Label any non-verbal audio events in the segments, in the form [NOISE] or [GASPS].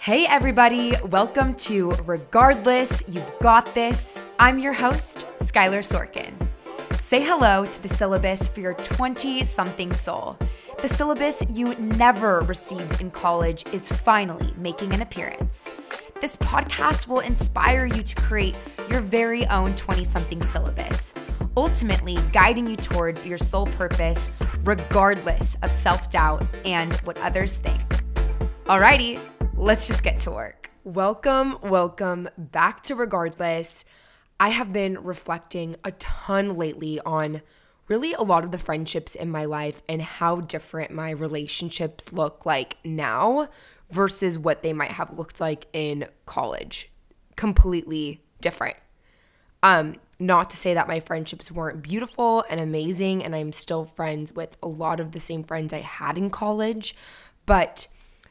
Hey, everybody, welcome to Regardless, You've Got This. I'm your host, Skylar Sorkin. Say hello to the syllabus for your 20 something soul. The syllabus you never received in college is finally making an appearance. This podcast will inspire you to create your very own 20 something syllabus, ultimately guiding you towards your soul purpose, regardless of self doubt and what others think. Alrighty, let's just get to work. Welcome, welcome back to Regardless. I have been reflecting a ton lately on really a lot of the friendships in my life and how different my relationships look like now versus what they might have looked like in college. Completely different. Um, not to say that my friendships weren't beautiful and amazing, and I'm still friends with a lot of the same friends I had in college, but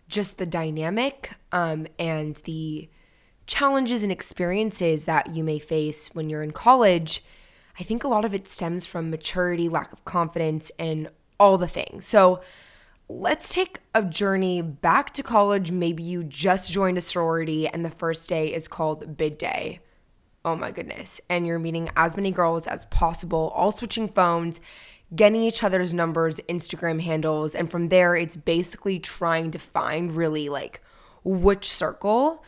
just the dynamic um, and the challenges and experiences that you may face when you're in college, I think a lot of it stems from maturity, lack of confidence, and all the things. So let's take a journey back to college. Maybe you just joined a sorority and the first day is called bid day. Oh my goodness. And you're meeting as many girls as possible, all switching phones getting each other's numbers, Instagram handles, and from there it's basically trying to find really like which circle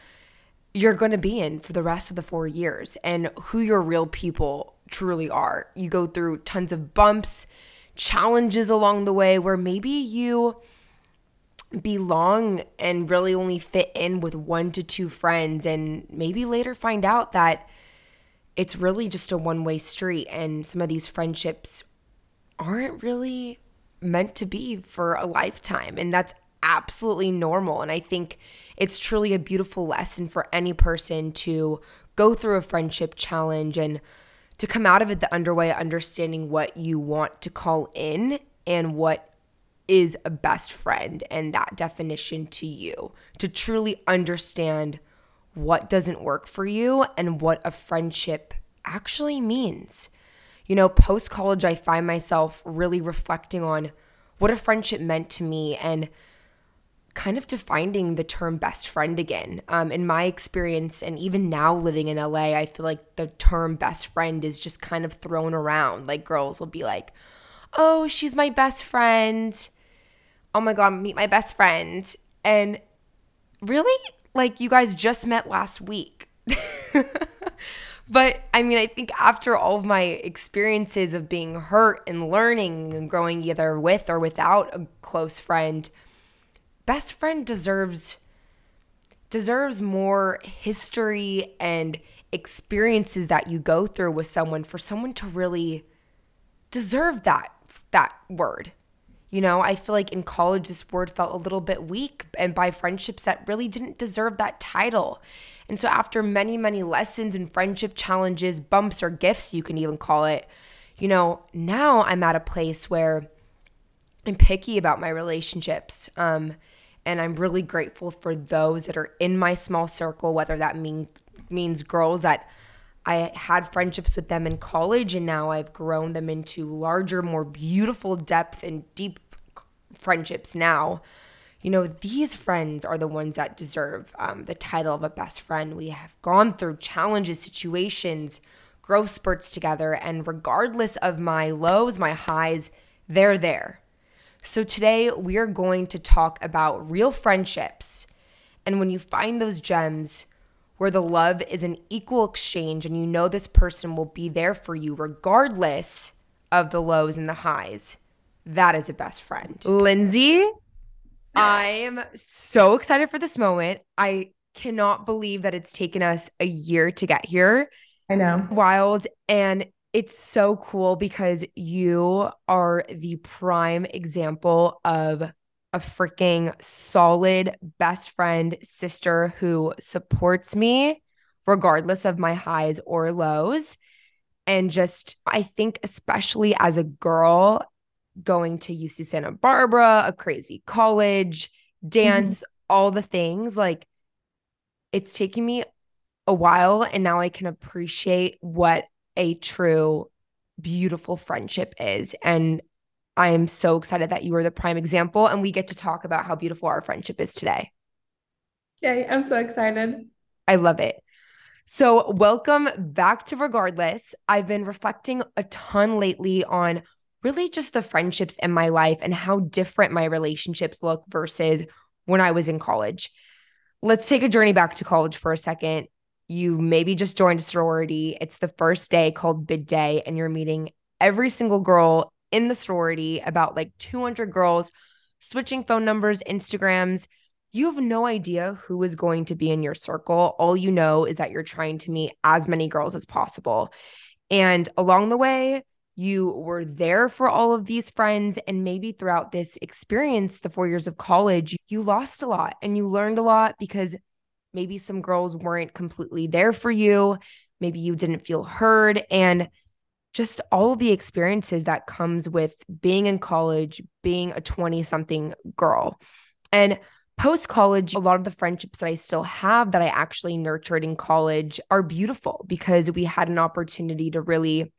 you're going to be in for the rest of the 4 years and who your real people truly are. You go through tons of bumps, challenges along the way where maybe you belong and really only fit in with one to two friends and maybe later find out that it's really just a one way street and some of these friendships aren't really meant to be for a lifetime. And that's absolutely normal. And I think it's truly a beautiful lesson for any person to go through a friendship challenge and to come out of it the underway understanding what you want to call in and what is a best friend and that definition to you to truly understand what doesn't work for you and what a friendship actually means you know, post college, I find myself really reflecting on what a friendship meant to me and kind of defining the term best friend again. Um, in my experience, and even now living in LA, I feel like the term best friend is just kind of thrown around. Like girls will be like, oh, she's my best friend. Oh my God, meet my best friend. And really, like you guys just met last week. [LAUGHS] But I mean, I think after all of my experiences of being hurt and learning and growing either with or without a close friend, best friend deserves deserves more history and experiences that you go through with someone for someone to really deserve that that word. You know, I feel like in college this word felt a little bit weak and by friendships that really didn't deserve that title. And so, after many, many lessons and friendship challenges, bumps or gifts, you can even call it, you know, now I'm at a place where I'm picky about my relationships. Um, and I'm really grateful for those that are in my small circle, whether that mean, means girls that I had friendships with them in college and now I've grown them into larger, more beautiful depth and deep friendships now you know, these friends are the ones that deserve um, the title of a best friend. We have gone through challenges, situations, growth spurts together, and regardless of my lows, my highs, they're there. So today we are going to talk about real friendships. And when you find those gems where the love is an equal exchange and you know this person will be there for you regardless of the lows and the highs, that is a best friend. Lindsay, I am so excited for this moment. I cannot believe that it's taken us a year to get here. I know. Wild. And it's so cool because you are the prime example of a freaking solid best friend sister who supports me regardless of my highs or lows. And just, I think, especially as a girl going to UC Santa Barbara, a crazy college, dance, mm-hmm. all the things. Like it's taking me a while and now I can appreciate what a true beautiful friendship is and I am so excited that you are the prime example and we get to talk about how beautiful our friendship is today. Yay, I'm so excited. I love it. So, welcome back to Regardless. I've been reflecting a ton lately on really just the friendships in my life and how different my relationships look versus when I was in college. Let's take a journey back to college for a second. You maybe just joined a sorority. It's the first day called bid day, and you're meeting every single girl in the sorority, about like 200 girls, switching phone numbers, Instagrams. You have no idea who is going to be in your circle. All you know is that you're trying to meet as many girls as possible. And along the way, you were there for all of these friends. And maybe throughout this experience, the four years of college, you lost a lot and you learned a lot because maybe some girls weren't completely there for you. Maybe you didn't feel heard. And just all of the experiences that comes with being in college, being a 20 something girl. And post college, a lot of the friendships that I still have that I actually nurtured in college are beautiful because we had an opportunity to really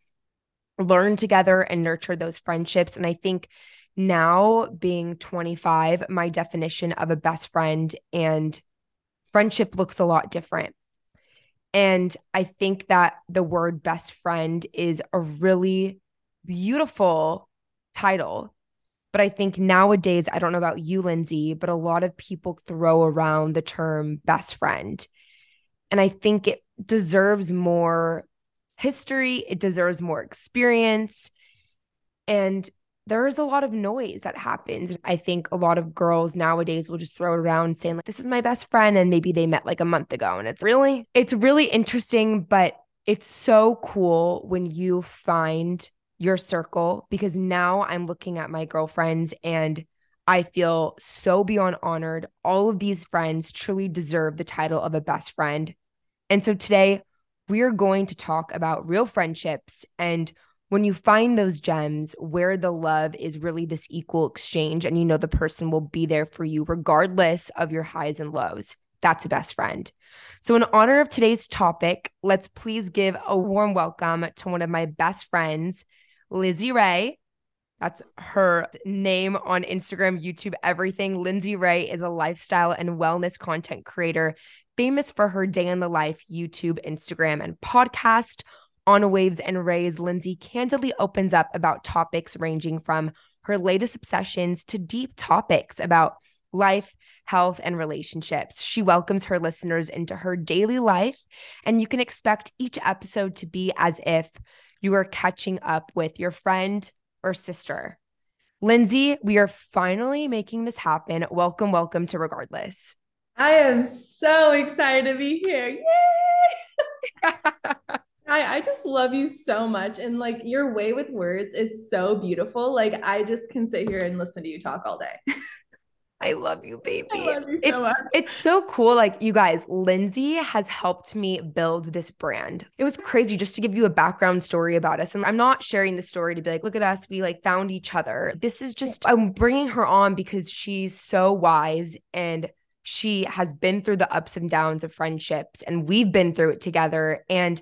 learn together and nurture those friendships. And I think now, being 25, my definition of a best friend and friendship looks a lot different. And I think that the word best friend is a really beautiful title. But I think nowadays, I don't know about you, Lindsay, but a lot of people throw around the term best friend. And I think it deserves more history, it deserves more experience. And there is a lot of noise that happens. I think a lot of girls nowadays will just throw it around saying like this is my best friend and maybe they met like a month ago and it's really it's really interesting but it's so cool when you find your circle because now I'm looking at my girlfriends and I feel so beyond honored. All of these friends truly deserve the title of a best friend. And so today we are going to talk about real friendships and when you find those gems where the love is really this equal exchange and you know the person will be there for you regardless of your highs and lows. That's a best friend. So, in honor of today's topic, let's please give a warm welcome to one of my best friends, Lindsay Rae. That's her name on Instagram, YouTube, everything. Lindsay Rae is a lifestyle and wellness content creator famous for her day in the life YouTube, Instagram, and podcast. On Waves and Rays, Lindsay candidly opens up about topics ranging from her latest obsessions to deep topics about life, health, and relationships. She welcomes her listeners into her daily life, and you can expect each episode to be as if you are catching up with your friend or sister. Lindsay, we are finally making this happen. Welcome, welcome to Regardless. I am so excited to be here. Yay! [LAUGHS] I, I just love you so much. And like your way with words is so beautiful. Like I just can sit here and listen to you talk all day. [LAUGHS] I love you, baby. Love you so it's much. it's so cool. Like you guys, Lindsay has helped me build this brand. It was crazy just to give you a background story about us. And I'm not sharing the story to be like, look at us, we like found each other. This is just I'm bringing her on because she's so wise and she has been through the ups and downs of friendships and we've been through it together and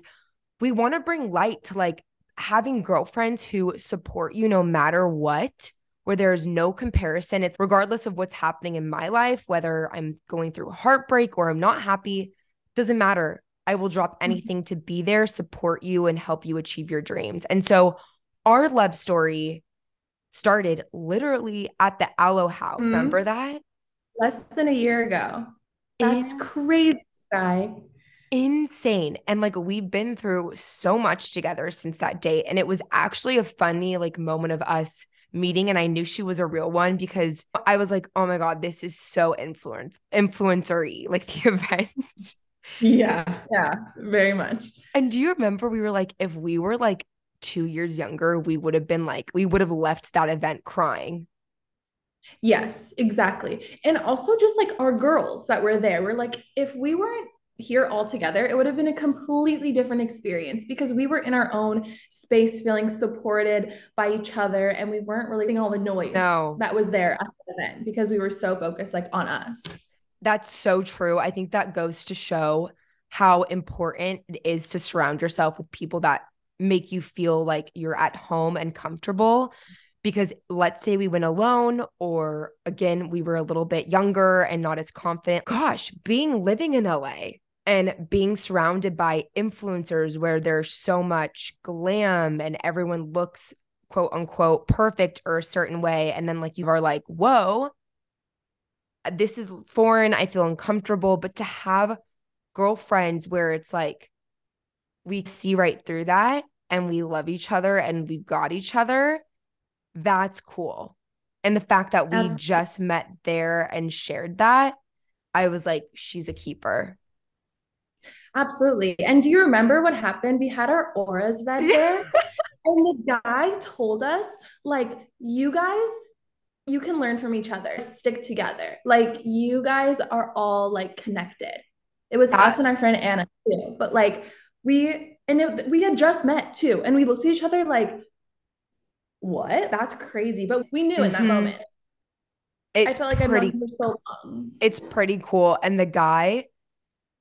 we want to bring light to like having girlfriends who support you no matter what where there's no comparison. It's regardless of what's happening in my life, whether I'm going through heartbreak or I'm not happy, doesn't matter. I will drop mm-hmm. anything to be there, support you, and help you achieve your dreams. And so our love story started literally at the Alo House. Mm-hmm. Remember that? Less than a year ago. That's In- crazy, Sky insane. And like we've been through so much together since that date. And it was actually a funny like moment of us meeting. And I knew she was a real one because I was like, oh my God, this is so influence influencery, [LAUGHS] like the event. Yeah. Yeah. Very much. And do you remember we were like, if we were like two years younger, we would have been like, we would have left that event crying. Yes, exactly. And also just like our girls that were there, we're like, if we weren't here all together, it would have been a completely different experience because we were in our own space, feeling supported by each other, and we weren't really all the noise no. that was there at the event because we were so focused like on us. That's so true. I think that goes to show how important it is to surround yourself with people that make you feel like you're at home and comfortable Because let's say we went alone, or again, we were a little bit younger and not as confident. Gosh, being living in LA and being surrounded by influencers where there's so much glam and everyone looks quote unquote perfect or a certain way. And then, like, you are like, whoa, this is foreign. I feel uncomfortable. But to have girlfriends where it's like, we see right through that and we love each other and we've got each other, that's cool. And the fact that we Absolutely. just met there and shared that, I was like, she's a keeper. Absolutely. And do you remember what happened? We had our auras read [LAUGHS] there. and the guy told us, like, you guys, you can learn from each other, stick together. Like, you guys are all like connected. It was that- us and our friend Anna too. But like, we and it, we had just met too, and we looked at each other like, "What? That's crazy!" But we knew mm-hmm. in that mm-hmm. moment. It's I felt like pretty, I've known for so long. It's pretty cool, and the guy,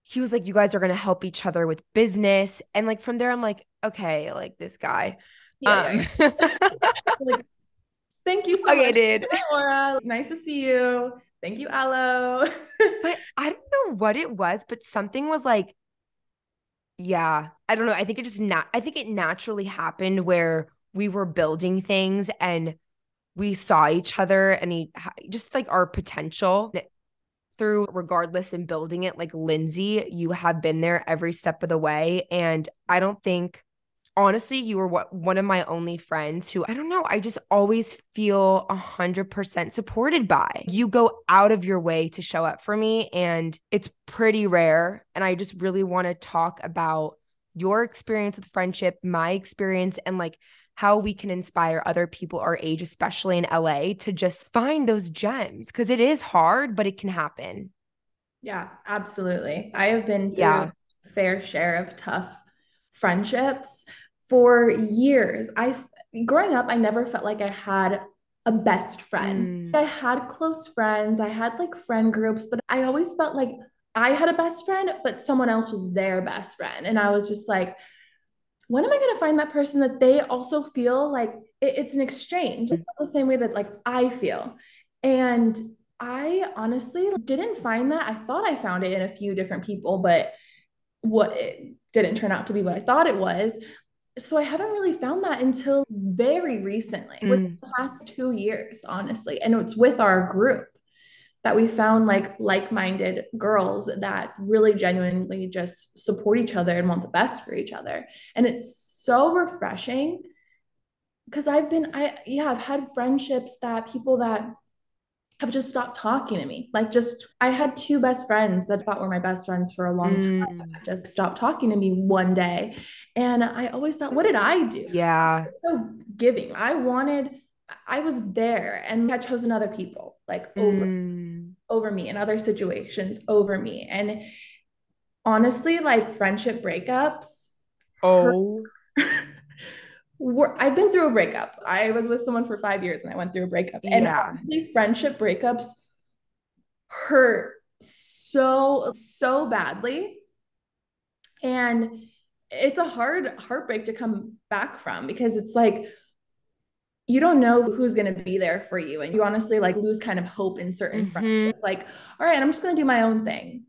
he was like, "You guys are gonna help each other with business," and like from there, I'm like, "Okay, like this guy." Yeah. Um, [LAUGHS] like, thank you so [LAUGHS] okay, much. dude. Hi, Aura. Nice to see you. Thank you, Alo. [LAUGHS] but I don't know what it was, but something was like yeah. I don't know. I think it just not I think it naturally happened where we were building things and we saw each other and he just like our potential through regardless in building it like Lindsay, you have been there every step of the way and I don't think honestly, you were what one of my only friends who I don't know, I just always feel a hundred percent supported by. You go out of your way to show up for me, and it's pretty rare. And I just really want to talk about your experience with friendship, my experience, and like how we can inspire other people our age, especially in LA, to just find those gems because it is hard, but it can happen. Yeah, absolutely. I have been through yeah. fair share of tough friendships for years. I growing up, I never felt like I had a best friend. Mm. I had close friends, I had like friend groups, but I always felt like I had a best friend, but someone else was their best friend. And I was just like, when am I going to find that person that they also feel like it, it's an exchange? It's the same way that like I feel. And I honestly didn't find that. I thought I found it in a few different people, but what it didn't turn out to be what I thought it was so I haven't really found that until very recently, mm. with the past two years, honestly. And it's with our group that we found like like-minded girls that really genuinely just support each other and want the best for each other. And it's so refreshing because I've been I yeah, I've had friendships that people that have just stopped talking to me. Like just I had two best friends that I thought were my best friends for a long mm. time just stopped talking to me one day. And I always thought, what did I do? Yeah. so giving. I wanted I was there and had chosen other people like over mm. over me in other situations over me. And honestly, like friendship breakups. Oh. [LAUGHS] Were, I've been through a breakup. I was with someone for five years and I went through a breakup. And yeah. honestly, friendship breakups hurt so, so badly. And it's a hard heartbreak to come back from because it's like you don't know who's going to be there for you and you honestly like lose kind of hope in certain mm-hmm. friendships like all right i'm just going to do my own thing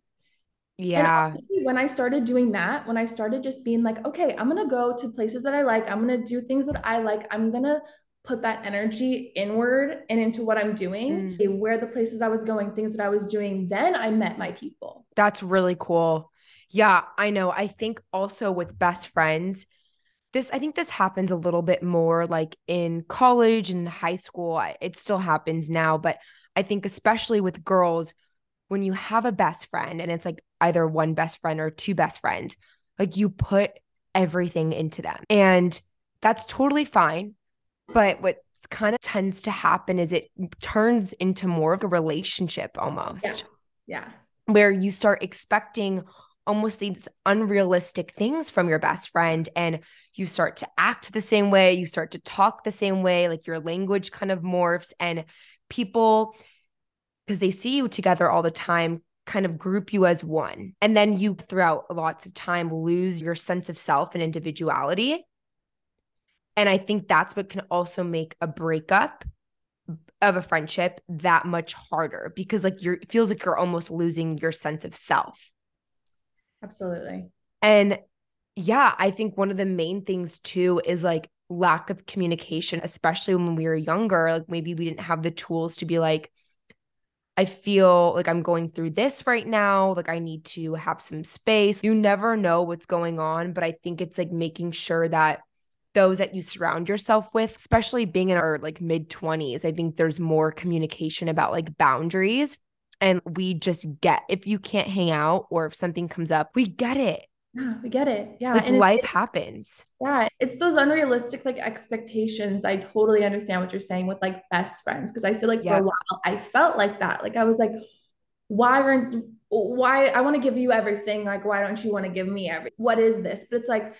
yeah. when I started doing that, when I started just being like, okay, I'm going to go to places that I like, I'm going to do things that I like, I'm going to put that energy inward and into what I'm doing, mm. where the places I was going, things that I was doing, then I met my people. That's really cool. Yeah, I know. I think also with best friends, this I think this happens a little bit more like in college and high school. It still happens now, but I think especially with girls when you have a best friend and it's like either one best friend or two best friends, like you put everything into them. And that's totally fine. But what kind of tends to happen is it turns into more of a relationship almost. Yeah. yeah. Where you start expecting almost these unrealistic things from your best friend and you start to act the same way, you start to talk the same way, like your language kind of morphs and people because they see you together all the time kind of group you as one. And then you, throughout lots of time, lose your sense of self and individuality. And I think that's what can also make a breakup of a friendship that much harder because like you're it feels like you're almost losing your sense of self. Absolutely. And yeah, I think one of the main things too is like lack of communication, especially when we were younger. Like maybe we didn't have the tools to be like, I feel like I'm going through this right now. Like I need to have some space. You never know what's going on, but I think it's like making sure that those that you surround yourself with, especially being in our like mid 20s, I think there's more communication about like boundaries. And we just get if you can't hang out or if something comes up, we get it. Yeah, we get it. Yeah. Like and life happens. Yeah. It's those unrealistic like expectations. I totally understand what you're saying with like best friends. Cause I feel like for a while I felt like that. Like I was like, why aren't why I want to give you everything? Like, why don't you want to give me every what is this? But it's like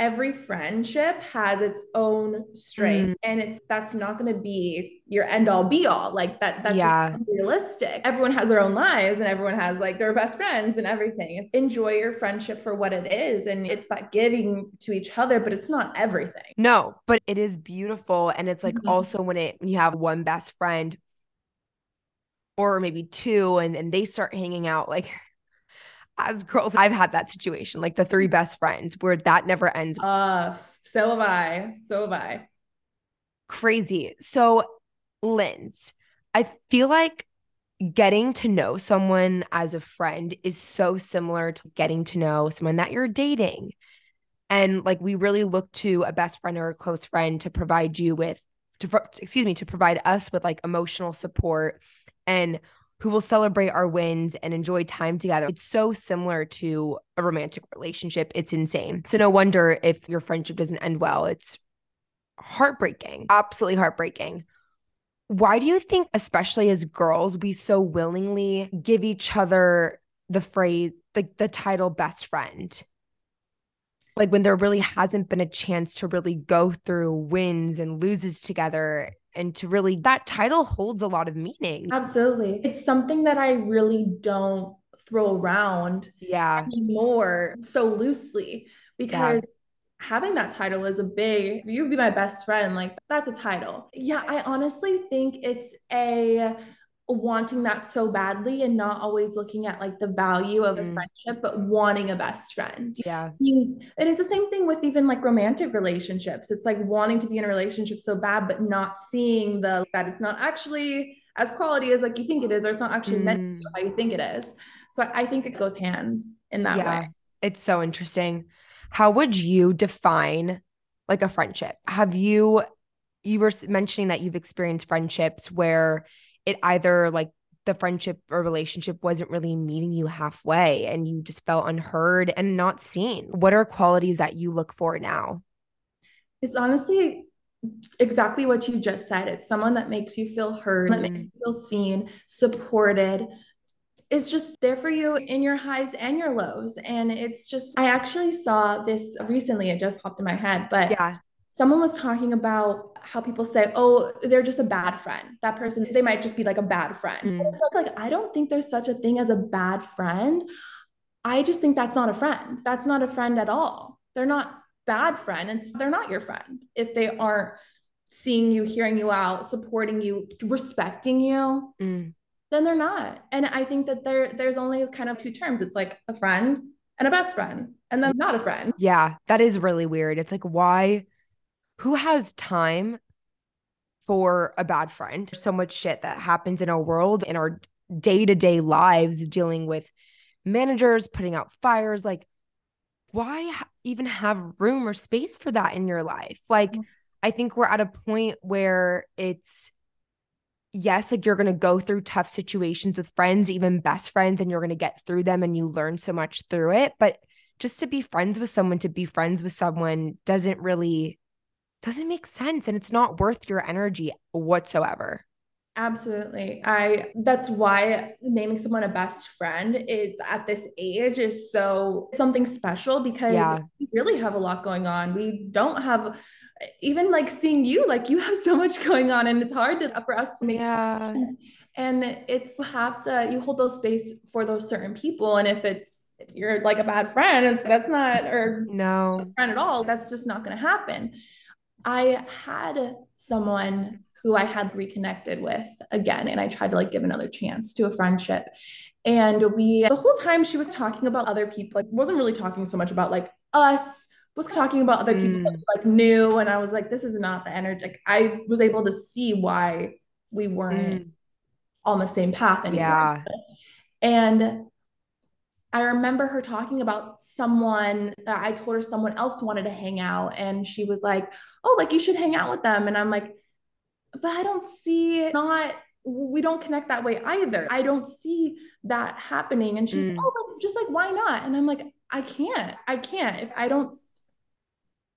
every friendship has its own strength mm. and it's that's not going to be your end all be all like that that's yeah. just realistic everyone has their own lives and everyone has like their best friends and everything it's enjoy your friendship for what it is and it's that giving to each other but it's not everything no but it is beautiful and it's like mm-hmm. also when it when you have one best friend or maybe two and, and they start hanging out like as girls, I've had that situation, like the three best friends, where that never ends. Uh, so have I. So have I. Crazy. So, Linz, I feel like getting to know someone as a friend is so similar to getting to know someone that you're dating. And like we really look to a best friend or a close friend to provide you with to excuse me to provide us with like emotional support and who will celebrate our wins and enjoy time together. It's so similar to a romantic relationship. It's insane. So, no wonder if your friendship doesn't end well. It's heartbreaking, absolutely heartbreaking. Why do you think, especially as girls, we so willingly give each other the phrase, like the, the title best friend? Like when there really hasn't been a chance to really go through wins and loses together and to really that title holds a lot of meaning. Absolutely. It's something that I really don't throw around yeah anymore so loosely because yeah. having that title is a big you'd be my best friend like that's a title yeah i honestly think it's a wanting that so badly and not always looking at like the value of a mm. friendship but wanting a best friend. Yeah. And it's the same thing with even like romantic relationships. It's like wanting to be in a relationship so bad but not seeing the that it's not actually as quality as like you think it is or it's not actually mm. meant to how you think it is. So i think it goes hand in that yeah, way. It's so interesting. How would you define like a friendship? Have you you were mentioning that you've experienced friendships where it either like the friendship or relationship wasn't really meeting you halfway and you just felt unheard and not seen. What are qualities that you look for now? It's honestly exactly what you just said. It's someone that makes you feel heard, that makes you feel seen, supported. It's just there for you in your highs and your lows. And it's just, I actually saw this recently, it just popped in my head, but yeah someone was talking about how people say, oh, they're just a bad friend. That person, they might just be like a bad friend. Mm. It's like, like, I don't think there's such a thing as a bad friend. I just think that's not a friend. That's not a friend at all. They're not bad friend. It's they're not your friend if they aren't seeing you, hearing you out, supporting you, respecting you. Mm. Then they're not. And I think that there there's only kind of two terms. It's like a friend and a best friend, and then not a friend. Yeah, that is really weird. It's like why who has time for a bad friend? So much shit that happens in our world, in our day to day lives, dealing with managers putting out fires. Like, why even have room or space for that in your life? Like, mm-hmm. I think we're at a point where it's, yes, like you're going to go through tough situations with friends, even best friends, and you're going to get through them and you learn so much through it. But just to be friends with someone, to be friends with someone doesn't really doesn't make sense and it's not worth your energy whatsoever. Absolutely. I that's why naming someone a best friend is at this age is so something special because yeah. we really have a lot going on. We don't have even like seeing you like you have [LAUGHS] so much going on and it's hard to, for us to make yeah. And it's have to you hold those space for those certain people and if it's if you're like a bad friend it's that's not or no friend at all that's just not going to happen I had someone who I had reconnected with again, and I tried to like give another chance to a friendship. And we, the whole time she was talking about other people, like wasn't really talking so much about like us, was talking about other people mm. like knew. And I was like, this is not the energy. Like I was able to see why we weren't mm. on the same path anymore. Yeah. And I remember her talking about someone that I told her someone else wanted to hang out. And she was like, Oh, like you should hang out with them. And I'm like, But I don't see not, we don't connect that way either. I don't see that happening. And she's, mm. Oh, just like, why not? And I'm like, I can't, I can't. If I don't,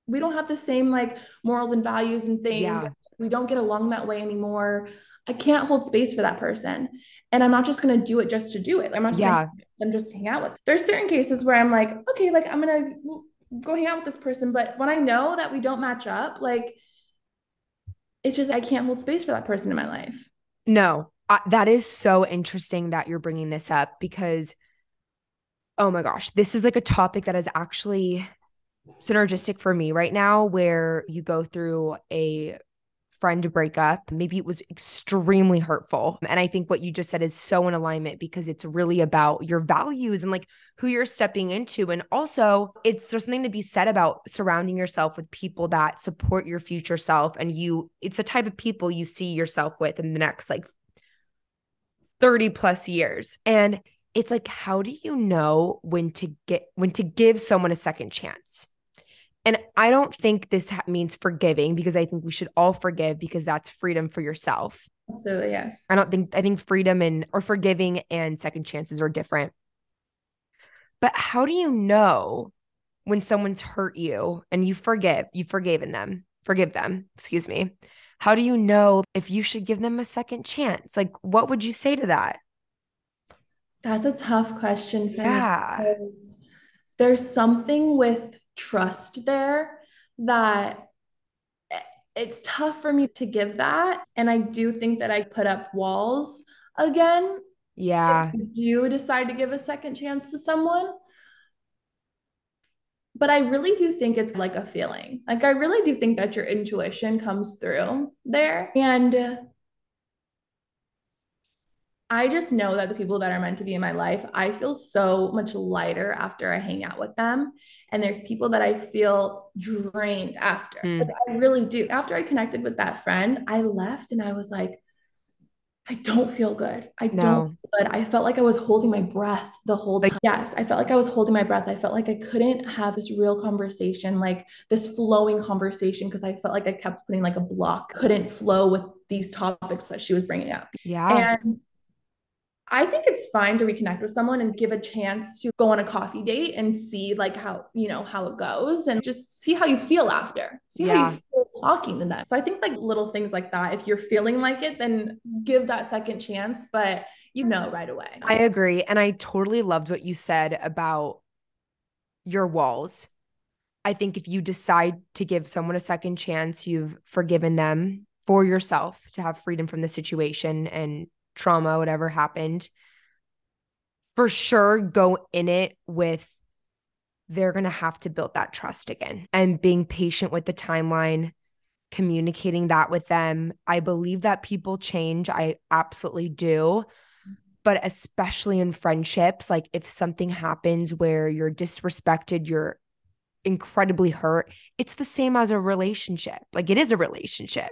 we don't have the same like morals and values and things. Yeah. We don't get along that way anymore. I can't hold space for that person. And I'm not just going to do it just to do it. I'm not just yeah. I'm just hang out with. There's certain cases where I'm like, okay, like I'm going to go hang out with this person. But when I know that we don't match up, like it's just, I can't hold space for that person in my life. No, uh, that is so interesting that you're bringing this up because, oh my gosh, this is like a topic that is actually synergistic for me right now where you go through a friend breakup. Maybe it was extremely hurtful. And I think what you just said is so in alignment because it's really about your values and like who you're stepping into. And also, it's there's something to be said about surrounding yourself with people that support your future self. And you, it's the type of people you see yourself with in the next like 30 plus years. And it's like, how do you know when to get, when to give someone a second chance? And I don't think this ha- means forgiving because I think we should all forgive because that's freedom for yourself. Absolutely, yes. I don't think I think freedom and or forgiving and second chances are different. But how do you know when someone's hurt you and you forgive, you've forgiven them, forgive them, excuse me. How do you know if you should give them a second chance? Like what would you say to that? That's a tough question for yeah. me. There's something with trust there that it's tough for me to give that. And I do think that I put up walls again. Yeah. If you decide to give a second chance to someone. But I really do think it's like a feeling. Like, I really do think that your intuition comes through there. And I just know that the people that are meant to be in my life, I feel so much lighter after I hang out with them. And there's people that I feel drained after. Mm. Like I really do. After I connected with that friend, I left and I was like, I don't feel good. I no. don't feel good. I felt like I was holding my breath the whole time. Like, yes, I felt like I was holding my breath. I felt like I couldn't have this real conversation, like this flowing conversation, because I felt like I kept putting like a block, couldn't flow with these topics that she was bringing up. Yeah. And I think it's fine to reconnect with someone and give a chance to go on a coffee date and see like how, you know, how it goes and just see how you feel after. See yeah. how you feel talking to them. So I think like little things like that, if you're feeling like it, then give that second chance, but you know right away. I agree. And I totally loved what you said about your walls. I think if you decide to give someone a second chance, you've forgiven them for yourself to have freedom from the situation and trauma, whatever happened, for sure go in it with they're going to have to build that trust again and being patient with the timeline, communicating that with them. I believe that people change. I absolutely do. But especially in friendships, like if something happens where you're disrespected, you're incredibly hurt, it's the same as a relationship. Like it is a relationship.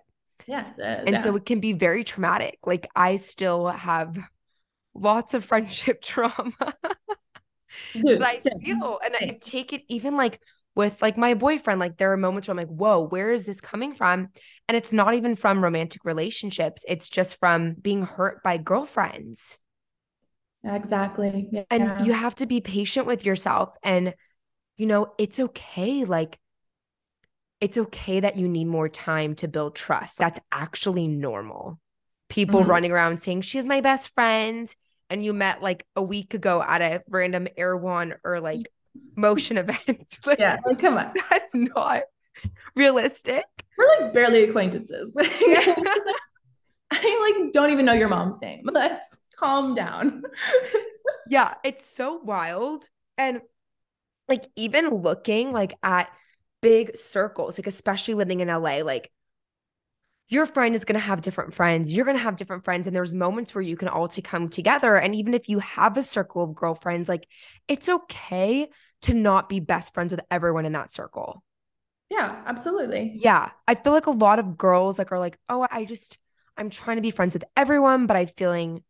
Yes. Uh, and yeah. so it can be very traumatic. Like I still have lots of [LAUGHS] friendship trauma [LAUGHS] Dude, that I same, feel. And same. I take it even like with like my boyfriend, like there are moments where I'm like, whoa, where is this coming from? And it's not even from romantic relationships. It's just from being hurt by girlfriends. Exactly. Yeah. And you have to be patient with yourself. And, you know, it's okay. Like it's okay that you need more time to build trust. That's actually normal. People mm-hmm. running around saying, she's my best friend. And you met like a week ago at a random Erewhon or like motion [LAUGHS] event. [LAUGHS] like, yeah, like, come on. [LAUGHS] That's not realistic. We're like barely acquaintances. I like don't even know your mom's name. Let's calm down. yeah, it's so wild. And like even looking like at big circles, like especially living in LA, like your friend is going to have different friends. You're going to have different friends. And there's moments where you can all to come together. And even if you have a circle of girlfriends, like it's okay to not be best friends with everyone in that circle. Yeah, absolutely. Yeah. I feel like a lot of girls like are like, oh, I just, I'm trying to be friends with everyone, but I'm feeling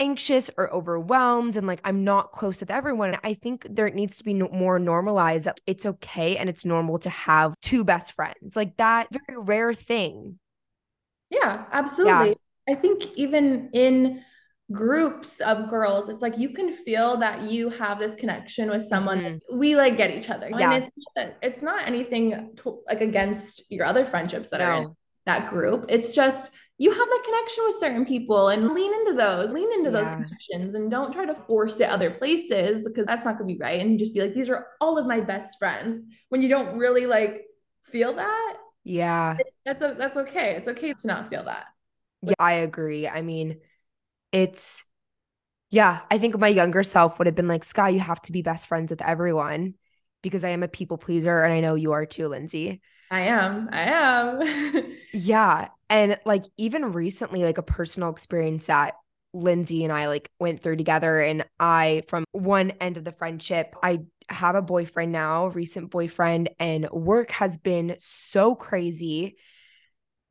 anxious or overwhelmed and like I'm not close with everyone. I think there needs to be no- more normalized that it's okay and it's normal to have two best friends. Like that very rare thing. Yeah, absolutely. Yeah. I think even in groups of girls, it's like you can feel that you have this connection with someone. Mm-hmm. We like get each other. Yeah. And it's not, it's not anything to, like against your other friendships that no. are in that group. It's just you have that connection with certain people and lean into those, lean into yeah. those connections and don't try to force it other places because that's not going to be right. And just be like, these are all of my best friends when you don't really like feel that. Yeah. That's, that's okay. It's okay to not feel that. Yeah, I agree. I mean, it's, yeah, I think my younger self would have been like, Sky, you have to be best friends with everyone because I am a people pleaser. And I know you are too, Lindsay. I am. I am. [LAUGHS] yeah. And like even recently, like a personal experience that Lindsay and I like went through together. And I, from one end of the friendship, I have a boyfriend now, recent boyfriend, and work has been so crazy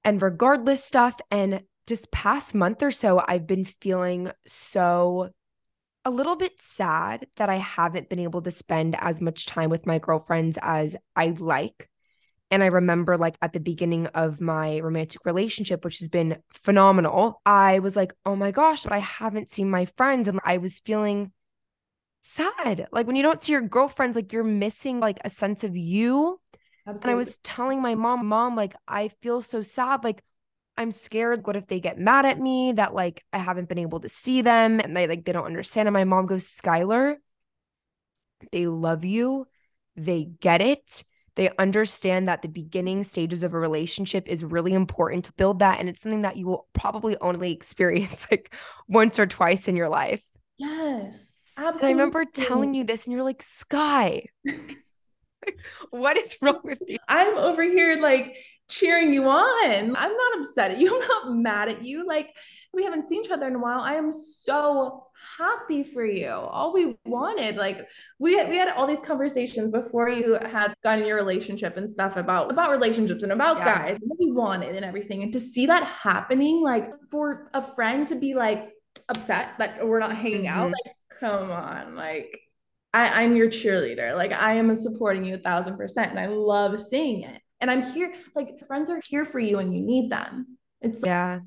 and regardless stuff. And just past month or so, I've been feeling so a little bit sad that I haven't been able to spend as much time with my girlfriends as I like. And I remember, like, at the beginning of my romantic relationship, which has been phenomenal, I was like, oh my gosh, but I haven't seen my friends. And I was feeling sad. Like, when you don't see your girlfriends, like, you're missing like a sense of you. Absolutely. And I was telling my mom, mom, like, I feel so sad. Like, I'm scared. What if they get mad at me that like I haven't been able to see them and they like they don't understand? And my mom goes, Skylar, they love you. They get it. They understand that the beginning stages of a relationship is really important to build that. And it's something that you will probably only experience [LAUGHS] like once or twice in your life. Yes. Absolutely. And I remember telling you this, and you're like, Sky, [LAUGHS] what is wrong with you? I'm over here like cheering you on. I'm not upset at you. [LAUGHS] I'm not mad at you. Like, we haven't seen each other in a while. I am so happy for you. All we wanted, like we we had all these conversations before you had gotten your relationship and stuff about about relationships and about yeah. guys and what we wanted and everything. And to see that happening, like for a friend to be like upset that we're not hanging mm-hmm. out, like come on, like I, I'm your cheerleader. Like I am supporting you a thousand percent, and I love seeing it. And I'm here, like friends are here for you, and you need them. It's yeah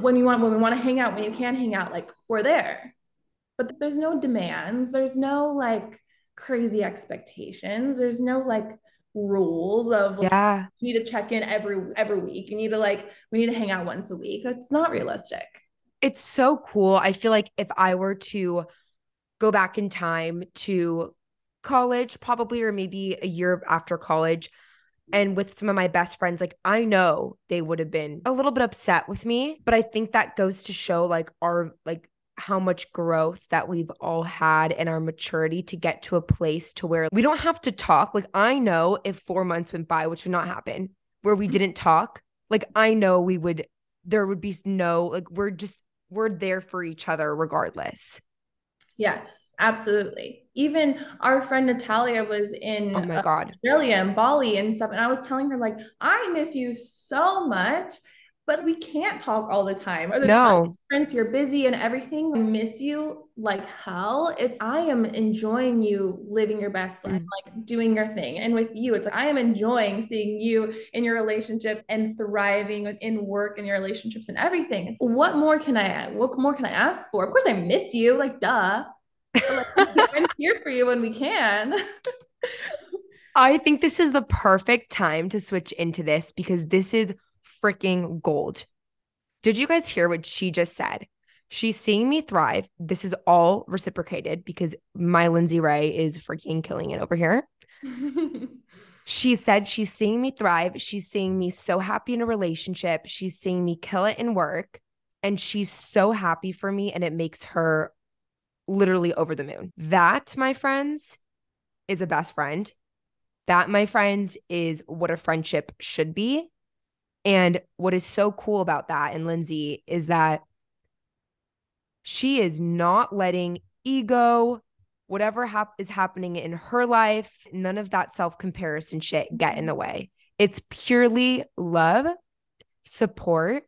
when you want when we want to hang out when you can hang out like we're there. But there's no demands there's no like crazy expectations there's no like rules of like, yeah. you need to check in every every week you need to like we need to hang out once a week that's not realistic. It's so cool i feel like if i were to go back in time to college probably or maybe a year after college and with some of my best friends like i know they would have been a little bit upset with me but i think that goes to show like our like how much growth that we've all had and our maturity to get to a place to where we don't have to talk. Like i know if 4 months went by which would not happen where we mm-hmm. didn't talk like i know we would there would be no like we're just we're there for each other regardless Yes, absolutely. Even our friend Natalia was in oh my God. Australia and Bali and stuff. And I was telling her, like, I miss you so much but we can't talk all the time. Or no, friends, you're busy and everything. I miss you like hell. It's I am enjoying you living your best life, mm. like doing your thing. And with you, it's like I am enjoying seeing you in your relationship and thriving in work and your relationships and everything. It's, what more can I what more can I ask for? Of course, I miss you, like duh. Like, [LAUGHS] I'm [LAUGHS] here for you when we can. I think this is the perfect time to switch into this because this is freaking gold. Did you guys hear what she just said? She's seeing me thrive. This is all reciprocated because my Lindsay Rae is freaking killing it over here. [LAUGHS] she said she's seeing me thrive. She's seeing me so happy in a relationship. She's seeing me kill it in work. And she's so happy for me. And it makes her literally over the moon. That, my friends, is a best friend. That, my friends, is what a friendship should be. And what is so cool about that and Lindsay is that she is not letting ego, whatever hap- is happening in her life, none of that self comparison shit get in the way. It's purely love, support.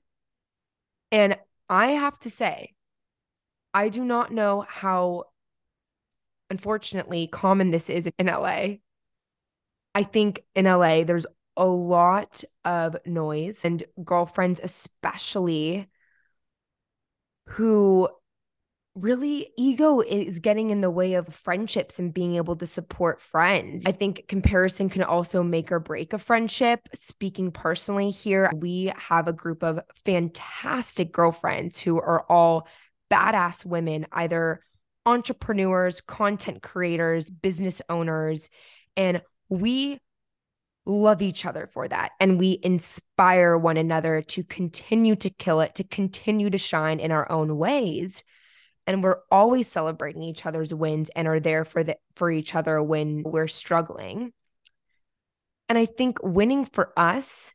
And I have to say, I do not know how, unfortunately, common this is in LA. I think in LA, there's a lot of noise and girlfriends, especially who really ego is getting in the way of friendships and being able to support friends. I think comparison can also make or break a friendship. Speaking personally here, we have a group of fantastic girlfriends who are all badass women, either entrepreneurs, content creators, business owners, and we love each other for that. And we inspire one another to continue to kill it, to continue to shine in our own ways and we're always celebrating each other's wins and are there for the for each other when we're struggling and i think winning for us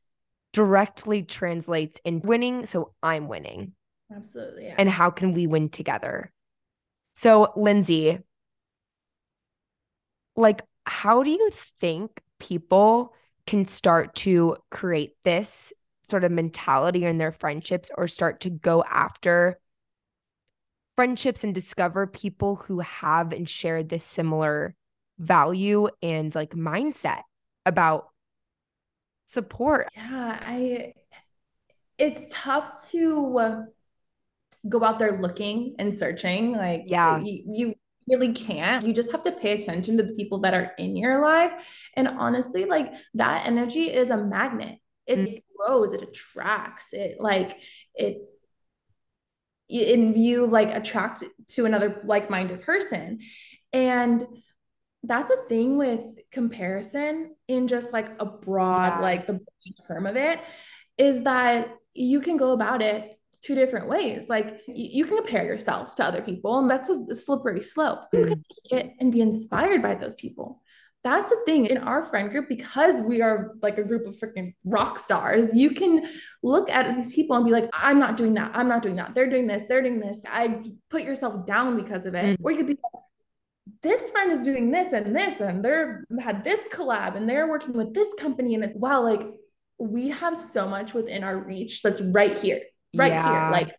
directly translates in winning so i'm winning absolutely yes. and how can we win together so lindsay like how do you think people can start to create this sort of mentality in their friendships or start to go after friendships and discover people who have and share this similar value and like mindset about support. Yeah, I it's tough to go out there looking and searching like yeah you, you really can't. You just have to pay attention to the people that are in your life. And honestly, like that energy is a magnet. It mm-hmm. grows, it attracts, it like it in you like attract to another like-minded person and that's a thing with comparison in just like a broad yeah. like the term of it is that you can go about it two different ways like you can compare yourself to other people and that's a slippery slope mm. you can take it and be inspired by those people that's a thing in our friend group because we are like a group of freaking rock stars. You can look at these people and be like, I'm not doing that. I'm not doing that. They're doing this. They're doing this. I put yourself down because of it. Mm. Or you could be like, this friend is doing this and this, and they're had this collab and they're working with this company. And it's wow, like we have so much within our reach that's right here, right yeah. here. Like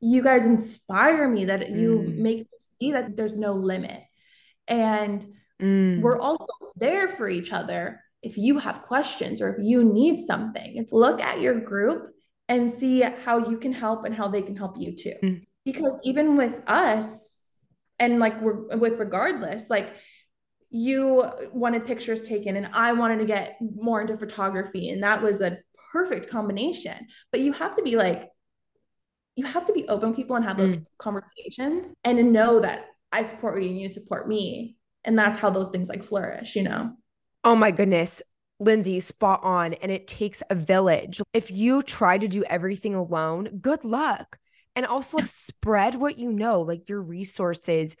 you guys inspire me that you mm. make me see that there's no limit. And Mm. We're also there for each other if you have questions or if you need something. It's look at your group and see how you can help and how they can help you too. Mm. Because even with us, and like we're with regardless, like you wanted pictures taken and I wanted to get more into photography, and that was a perfect combination. But you have to be like, you have to be open people and have those mm. conversations and know that I support you and you support me and that's how those things like flourish you know oh my goodness Lindsay, spot on. And it takes a village. If you try to do everything alone, good luck. And also like, spread what you know, like your resources,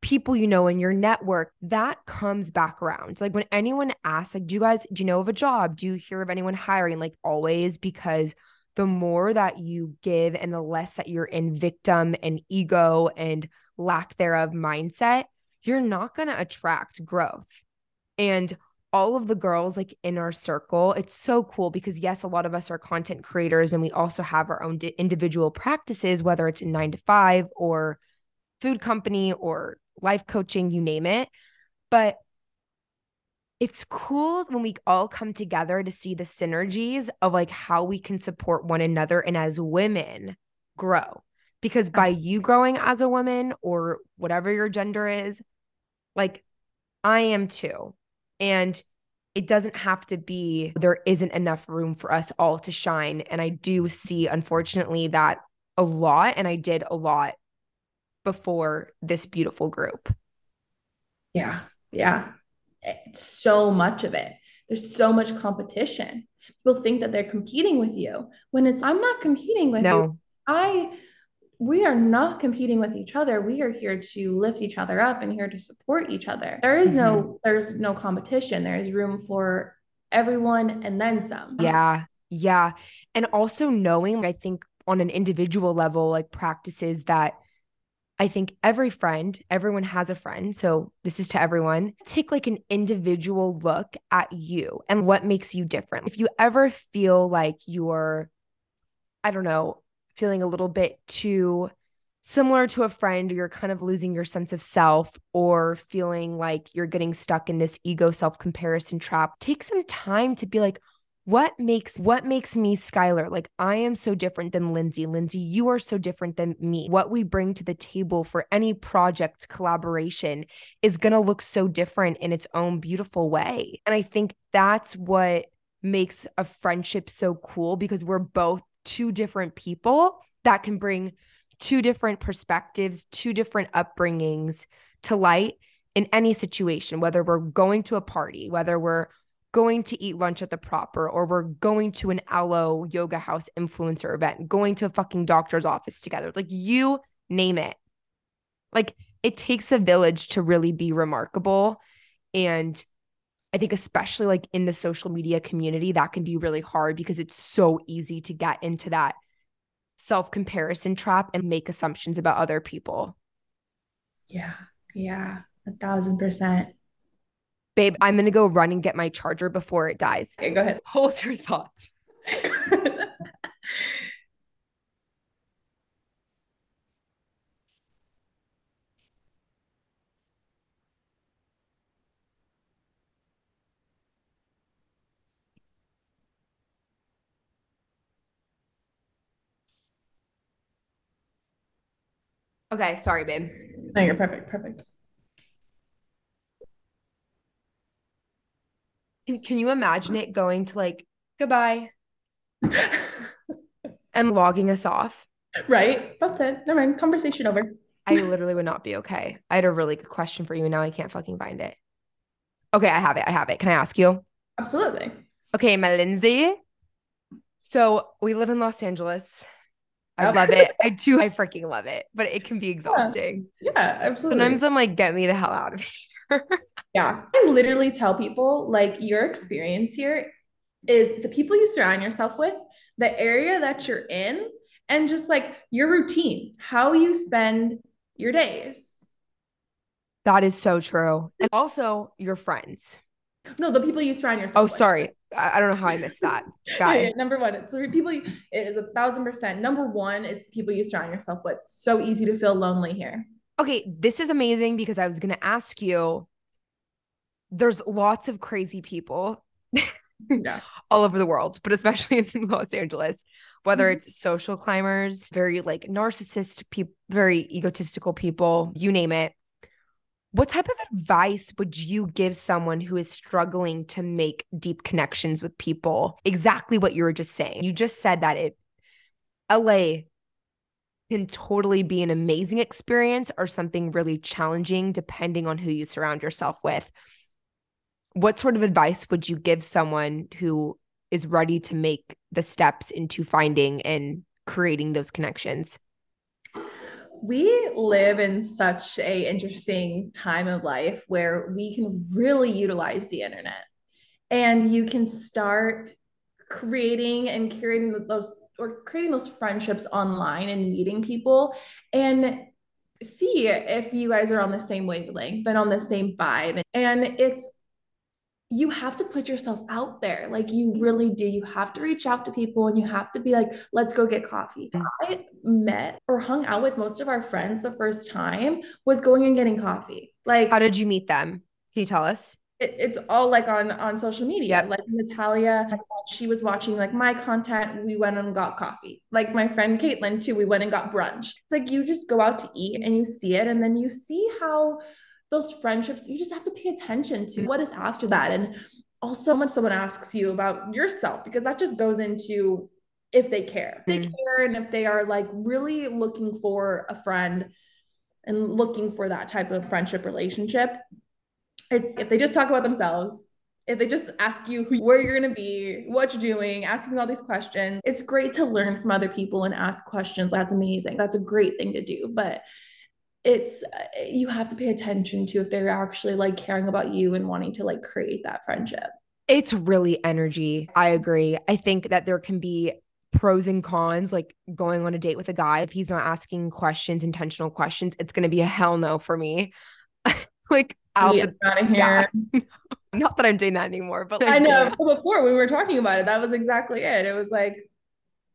people you know, in your network. That comes back around. Like when anyone asks, like, do you guys, do you know of a job? Do you hear of anyone hiring? Like always, because the more that you give and the less that you're in victim and ego and lack thereof mindset, you're not going to attract growth. And all of the girls like in our circle, it's so cool because yes, a lot of us are content creators and we also have our own individual practices, whether it's in nine to five or food company or life coaching, you name it. But it's cool when we all come together to see the synergies of like how we can support one another and as women grow because by you growing as a woman or whatever your gender is, like I am too. And it doesn't have to be there isn't enough room for us all to shine. And I do see, unfortunately, that a lot. And I did a lot before this beautiful group. Yeah. Yeah. It's so much of it. There's so much competition. People think that they're competing with you when it's, I'm not competing with no. you. I we are not competing with each other. We are here to lift each other up and here to support each other. There is mm-hmm. no there's no competition. There is room for everyone and then some. Yeah. Yeah. And also knowing, I think on an individual level, like practices that I think every friend, everyone has a friend. So this is to everyone. Take like an individual look at you and what makes you different. If you ever feel like you're, I don't know, feeling a little bit too similar to a friend, or you're kind of losing your sense of self, or feeling like you're getting stuck in this ego self comparison trap, take some time to be like, what makes what makes me Skylar? Like I am so different than Lindsay. Lindsay, you are so different than me. What we bring to the table for any project collaboration is going to look so different in its own beautiful way. And I think that's what makes a friendship so cool because we're both two different people that can bring two different perspectives, two different upbringings to light in any situation, whether we're going to a party, whether we're going to eat lunch at the proper or we're going to an Alo yoga house influencer event, going to a fucking doctor's office together. Like you name it. Like it takes a village to really be remarkable. And I think, especially like in the social media community, that can be really hard because it's so easy to get into that self comparison trap and make assumptions about other people. Yeah. Yeah. A thousand percent. Babe, I'm going to go run and get my charger before it dies. Okay, go ahead. Hold your thought. [LAUGHS] Okay, sorry, babe. No, you're perfect. Perfect. Can, you imagine it going to like goodbye and logging us off? Right. That's it. Never mind. Conversation over. I literally would not be okay. I had a really good question for you. And now I can't fucking find it. Okay, I have it. I have it. Can I ask you? Absolutely. Okay, my Lindsay. So we live in Los Angeles. I oh. love it. I do. I freaking love it, but it can be exhausting. Yeah, yeah absolutely. Sometimes I'm like, get me the hell out of [LAUGHS] here. Yeah. I literally tell people like your experience here is the people you surround yourself with, the area that you're in, and just like your routine, how you spend your days. That is so true. And also your friends. No, the people you surround yourself. Oh, with. sorry. I don't know how I missed that. [LAUGHS] Yeah, number one, it's the people. it is a thousand percent. Number one, it's the people you surround yourself with. so easy to feel lonely here. Okay, this is amazing because I was going to ask you. There's lots of crazy people. yeah. [LAUGHS] all over the world, but especially [LAUGHS] in Los Angeles, whether mm-hmm. it's social climbers, very like narcissist people, very egotistical people, you name it. What type of advice would you give someone who is struggling to make deep connections with people? Exactly what you were just saying. You just said that it LA can totally be an amazing experience or something really challenging depending on who you surround yourself with. What sort of advice would you give someone who is ready to make the steps into finding and creating those connections? we live in such a interesting time of life where we can really utilize the internet and you can start creating and curating those or creating those friendships online and meeting people and see if you guys are on the same wavelength and on the same vibe and it's you have to put yourself out there. Like you really do. You have to reach out to people and you have to be like, let's go get coffee. Mm. I met or hung out with most of our friends the first time was going and getting coffee. Like, how did you meet them? Can you tell us? It, it's all like on on social media. Yep. Like Natalia, she was watching like my content. We went and got coffee. Like my friend Caitlin too. We went and got brunch. It's like you just go out to eat and you see it, and then you see how those friendships, you just have to pay attention to what is after that. And also, much someone asks you about yourself, because that just goes into if they care. If they mm. care and if they are like really looking for a friend and looking for that type of friendship relationship. It's if they just talk about themselves, if they just ask you who, where you're going to be, what you're doing, asking all these questions, it's great to learn from other people and ask questions. That's amazing. That's a great thing to do. But it's uh, you have to pay attention to if they're actually like caring about you and wanting to like create that friendship. It's really energy. I agree. I think that there can be pros and cons like going on a date with a guy if he's not asking questions intentional questions it's going to be a hell no for me [LAUGHS] like out, the, out of here yeah. [LAUGHS] not that i'm doing that anymore but like, i know before we were talking about it that was exactly it it was like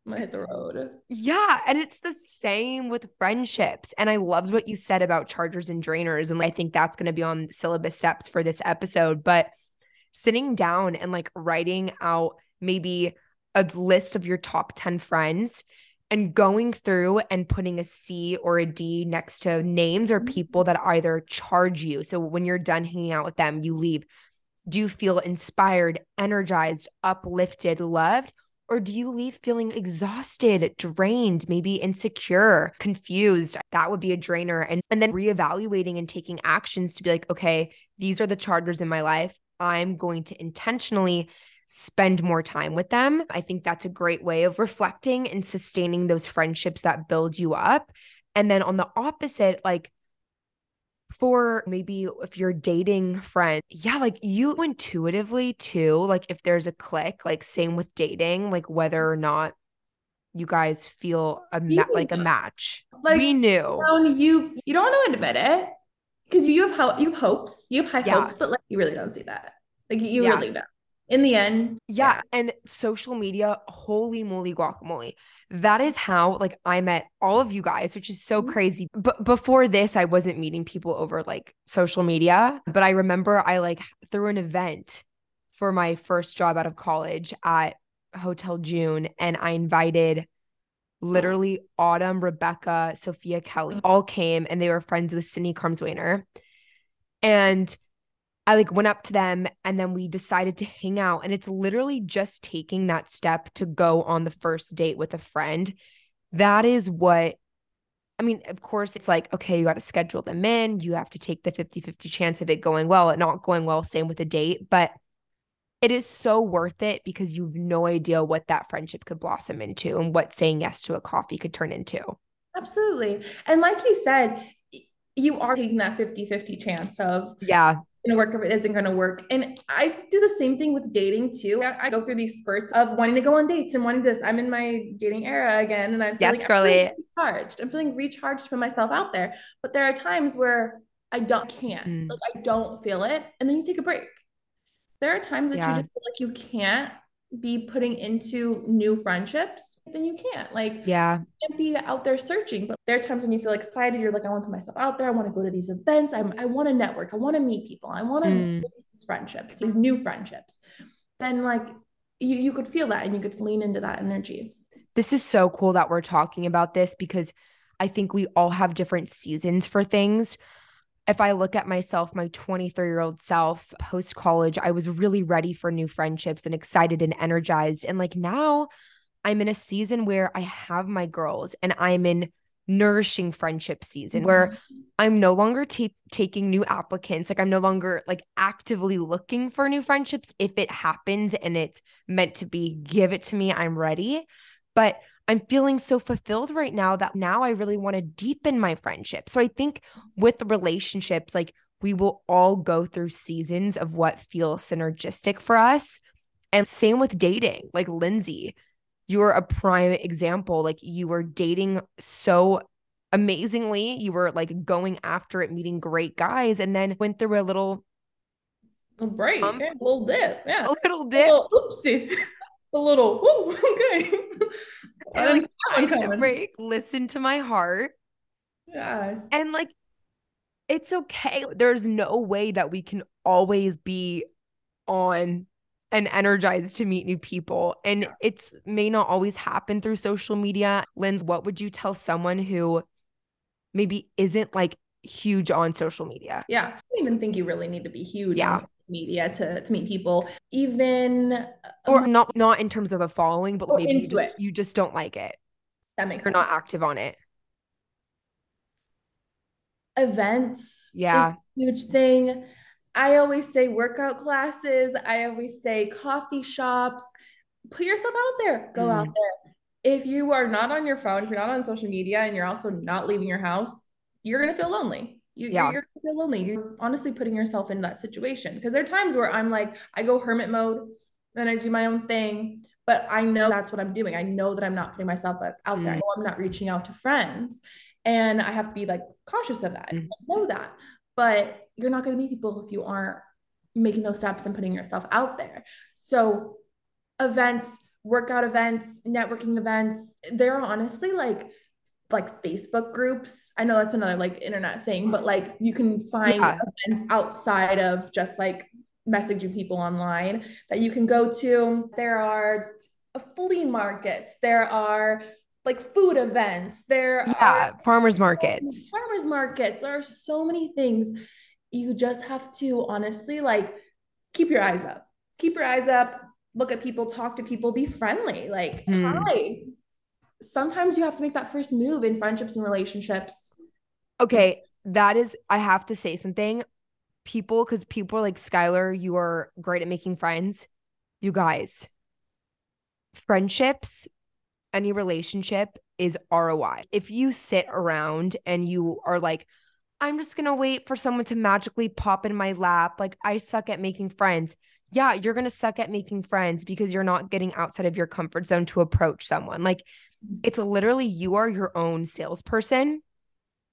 I'm gonna hit the road. Yeah. And it's the same with friendships. And I loved what you said about chargers and drainers. And I think that's going to be on syllabus steps for this episode. But sitting down and like writing out maybe a list of your top 10 friends and going through and putting a C or a D next to names or people mm-hmm. that either charge you. So when you're done hanging out with them, you leave. Do you feel inspired, energized, uplifted, loved? Or do you leave feeling exhausted, drained, maybe insecure, confused? That would be a drainer. And, and then reevaluating and taking actions to be like, okay, these are the chargers in my life. I'm going to intentionally spend more time with them. I think that's a great way of reflecting and sustaining those friendships that build you up. And then on the opposite, like for maybe if you're dating friend, yeah, like you intuitively too, like if there's a click, like same with dating, like whether or not you guys feel a ma- like a match. Like we knew. You you don't want to admit it because you have ho- you have hopes, you have high yeah. hopes, but like you really don't see that. Like you yeah. really don't in the end. Yeah. yeah. And social media, holy moly guacamole. That is how like I met all of you guys, which is so mm-hmm. crazy. But before this, I wasn't meeting people over like social media. But I remember I like threw an event for my first job out of college at Hotel June and I invited literally Autumn, Rebecca, Sophia Kelly all came and they were friends with Cindy Karmswainer. And I like went up to them and then we decided to hang out. And it's literally just taking that step to go on the first date with a friend. That is what I mean, of course, it's like, okay, you got to schedule them in. You have to take the 50 50 chance of it going well and not going well. Same with a date. But it is so worth it because you have no idea what that friendship could blossom into and what saying yes to a coffee could turn into. Absolutely. And like you said, you are taking that 50 50 chance of yeah going to work if it isn't going to work. And I do the same thing with dating too. I, I, go through these spurts of wanting to go on dates and wanting this. I'm in my dating era again, and I'm feeling, yes, girly. I'm recharged. I'm feeling recharged to put myself out there. But there are times where I don't can't. Mm. Like I don't feel it, and then you take a break. There are times that yeah. you just feel like you can't be putting into new friendships, then you can't. Like, yeah, can't be out there searching. But there are times when you feel excited. You're like, I want to put myself out there. I want to go to these events. I'm, I want to network. I want to meet people. I want to mm. these friendships, these new friendships. Then, like, you, you could feel that and you could lean into that energy. This is so cool that we're talking about this because I think we all have different seasons for things if I look at myself, my 23 year old self post college, I was really ready for new friendships and excited and energized. And like now I'm in a season where I have my girls and I'm in nourishing friendship season mm-hmm. where I'm no longer t- taking new applicants. Like I'm no longer like actively looking for new friendships. If it happens and it's meant to be, give it to me. I'm ready. But I'm feeling so fulfilled right now that now I really want to deepen my friendship. So I think with relationships, like we will all go through seasons of what feels synergistic for us. And same with dating, like Lindsay, you're a prime example. Like you were dating so amazingly, you were like going after it, meeting great guys, and then went through a little a break, um, a little dip, yeah, a little dip, a little, oopsie, [LAUGHS] a little, [LAUGHS] okay. and like, break, listen to my heart. Yeah. And like, it's okay. There's no way that we can always be on and energized to meet new people. And yeah. it's may not always happen through social media. Linz, what would you tell someone who maybe isn't like huge on social media? Yeah. I don't even think you really need to be huge yeah media to to meet people even um, or not not in terms of a following but maybe you just, you just don't like it that makes you're sense. not active on it events yeah huge thing I always say workout classes, I always say coffee shops. Put yourself out there, go mm. out there. If you are not on your phone, if you're not on social media and you're also not leaving your house, you're going to feel lonely. You, yeah. you're, you're feel lonely. You're honestly putting yourself in that situation. Because there are times where I'm like, I go hermit mode and I do my own thing, but I know that's what I'm doing. I know that I'm not putting myself out mm. there. I know I'm not reaching out to friends. And I have to be like cautious of that. Mm. I know that. But you're not going to meet people if you aren't making those steps and putting yourself out there. So events, workout events, networking events, they're honestly like like Facebook groups. I know that's another like internet thing, but like you can find yeah. events outside of just like messaging people online that you can go to. There are flea markets, there are like food events, there yeah, are farmers markets. Farmers markets. There are so many things. You just have to honestly like keep your eyes up. Keep your eyes up, look at people, talk to people, be friendly. Like, mm. hi. Sometimes you have to make that first move in friendships and relationships. Okay, that is I have to say something people because people are like Skylar, you are great at making friends. You guys, friendships, any relationship is ROI. If you sit around and you are like, I'm just to wait for someone to magically pop in my lap, like I suck at making friends. Yeah, you're going to suck at making friends because you're not getting outside of your comfort zone to approach someone. Like it's literally you are your own salesperson.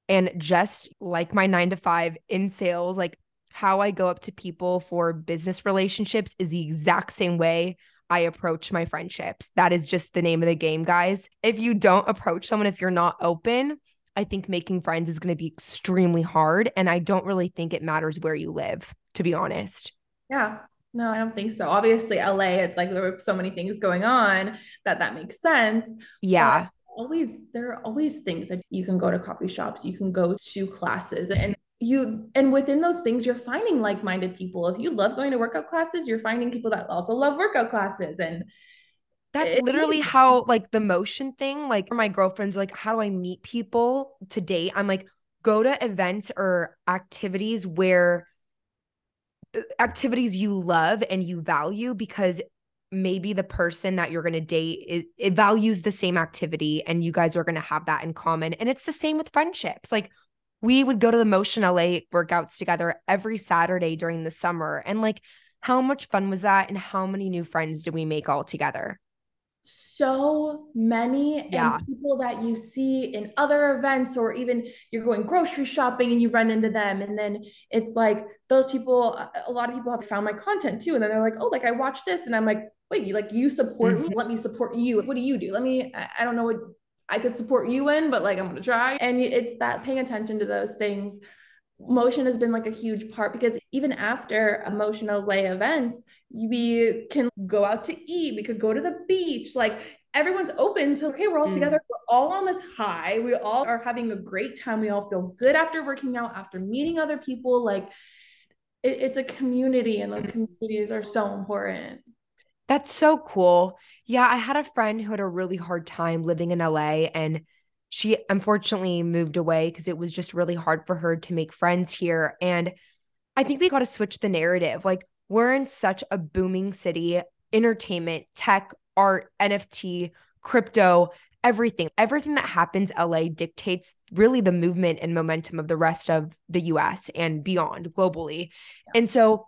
And just like my nine to five in sales, like how I go up to people for business relationships is the exact same way I approach my friendships. That is just the name of the game, guys. If you don't approach someone, if you're not open, I think making friends is going to be extremely hard. And I don't really think it matters where you live, to be honest. Yeah. No, I don't think so. Obviously, LA, it's like there are so many things going on that that makes sense. Yeah. But always there are always things that you can go to coffee shops, you can go to classes and you and within those things you're finding like-minded people if you love going to workout classes you're finding people that also love workout classes and that's it, literally how like the motion thing like my girlfriends like how do i meet people to date i'm like go to events or activities where activities you love and you value because maybe the person that you're going to date it, it values the same activity and you guys are going to have that in common and it's the same with friendships like we would go to the Motion LA workouts together every Saturday during the summer. And like, how much fun was that? And how many new friends did we make all together? So many yeah. and people that you see in other events, or even you're going grocery shopping and you run into them. And then it's like those people, a lot of people have found my content too. And then they're like, oh, like I watched this. And I'm like, wait, you like you support mm-hmm. me? Let me support you. What do you do? Let me, I don't know what I could support you in, but like I'm gonna try. And it's that paying attention to those things. Motion has been like a huge part because even after Motion LA events, we can go out to eat, we could go to the beach, like everyone's open to okay, we're all mm. together, we're all on this high, we all are having a great time, we all feel good after working out, after meeting other people. Like it, it's a community, and those communities are so important. That's so cool. Yeah, I had a friend who had a really hard time living in LA and she unfortunately moved away because it was just really hard for her to make friends here. And I think we got to switch the narrative. Like, we're in such a booming city, entertainment, tech, art, NFT, crypto, everything. Everything that happens LA dictates really the movement and momentum of the rest of the US and beyond globally. Yeah. And so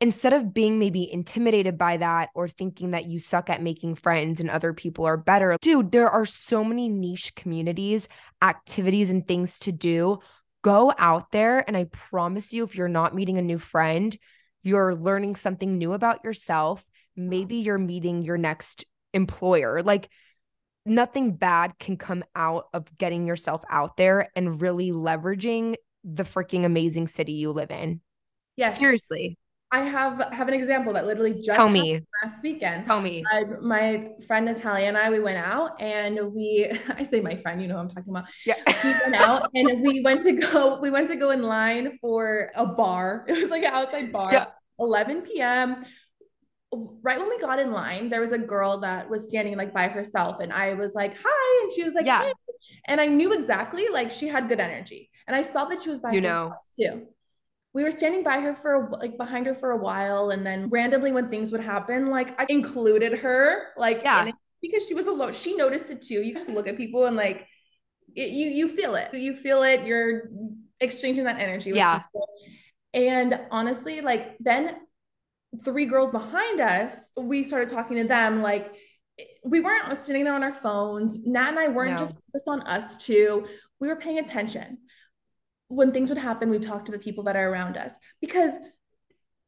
instead of being maybe intimidated by that or thinking that you suck at making friends and other people are better, dude, there are so many niche communities, activities, and things to do. Go out there. And I promise you, if you're not meeting a new friend, you're learning something new about yourself. Maybe you're meeting your next employer. Like, nothing bad can come out of getting yourself out there and really leveraging the freaking amazing city you live in. Yeah. Seriously. I have have an example that literally just Tell me. last weekend. Tell me. I, my friend Natalia and I we went out and we [LAUGHS] I say my friend, you know I'm talking about. Yeah. We went out and [LAUGHS] we went to go we went to go in line for a bar. [LAUGHS] It was like an outside bar. Yeah. 11 p.m. Right when we got in line, there was a girl that was standing like by herself, and I was like, "Hi," and she was like, "Yeah," hey. and I knew exactly like she had good energy, and I saw that she was by you herself know. too we were standing by her for like behind her for a while and then randomly when things would happen like i included her like yeah. because she was alone she noticed it too. You just look at people and like it, you you feel it. You feel it. You're exchanging that energy yeah. people. and honestly like then three girls behind us we started talking to them like we weren't sitting there on our phones. Nat and i weren't no. just focused on us two. We were paying attention when things would happen, we talk to the people that are around us because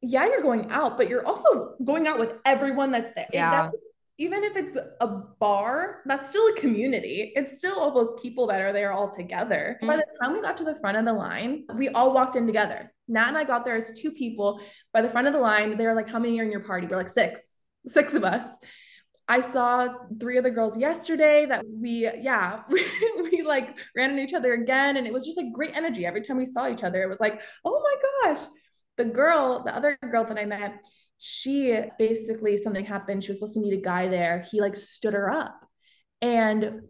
yeah, you're going out, but you're also going out with everyone that's there. Yeah. That's, even if it's a bar, that's still a community. It's still all those people that are there all together. Mm-hmm. By the time we got to the front of the line, we all walked in together. Nat and I got there as two people. By the front of the line, they were like, How many are in your party? We're like, Six, six of us. I saw three other girls yesterday that we, yeah, [LAUGHS] we, we like ran into each other again. And it was just like great energy. Every time we saw each other, it was like, oh my gosh. The girl, the other girl that I met, she basically something happened. She was supposed to meet a guy there. He like stood her up. And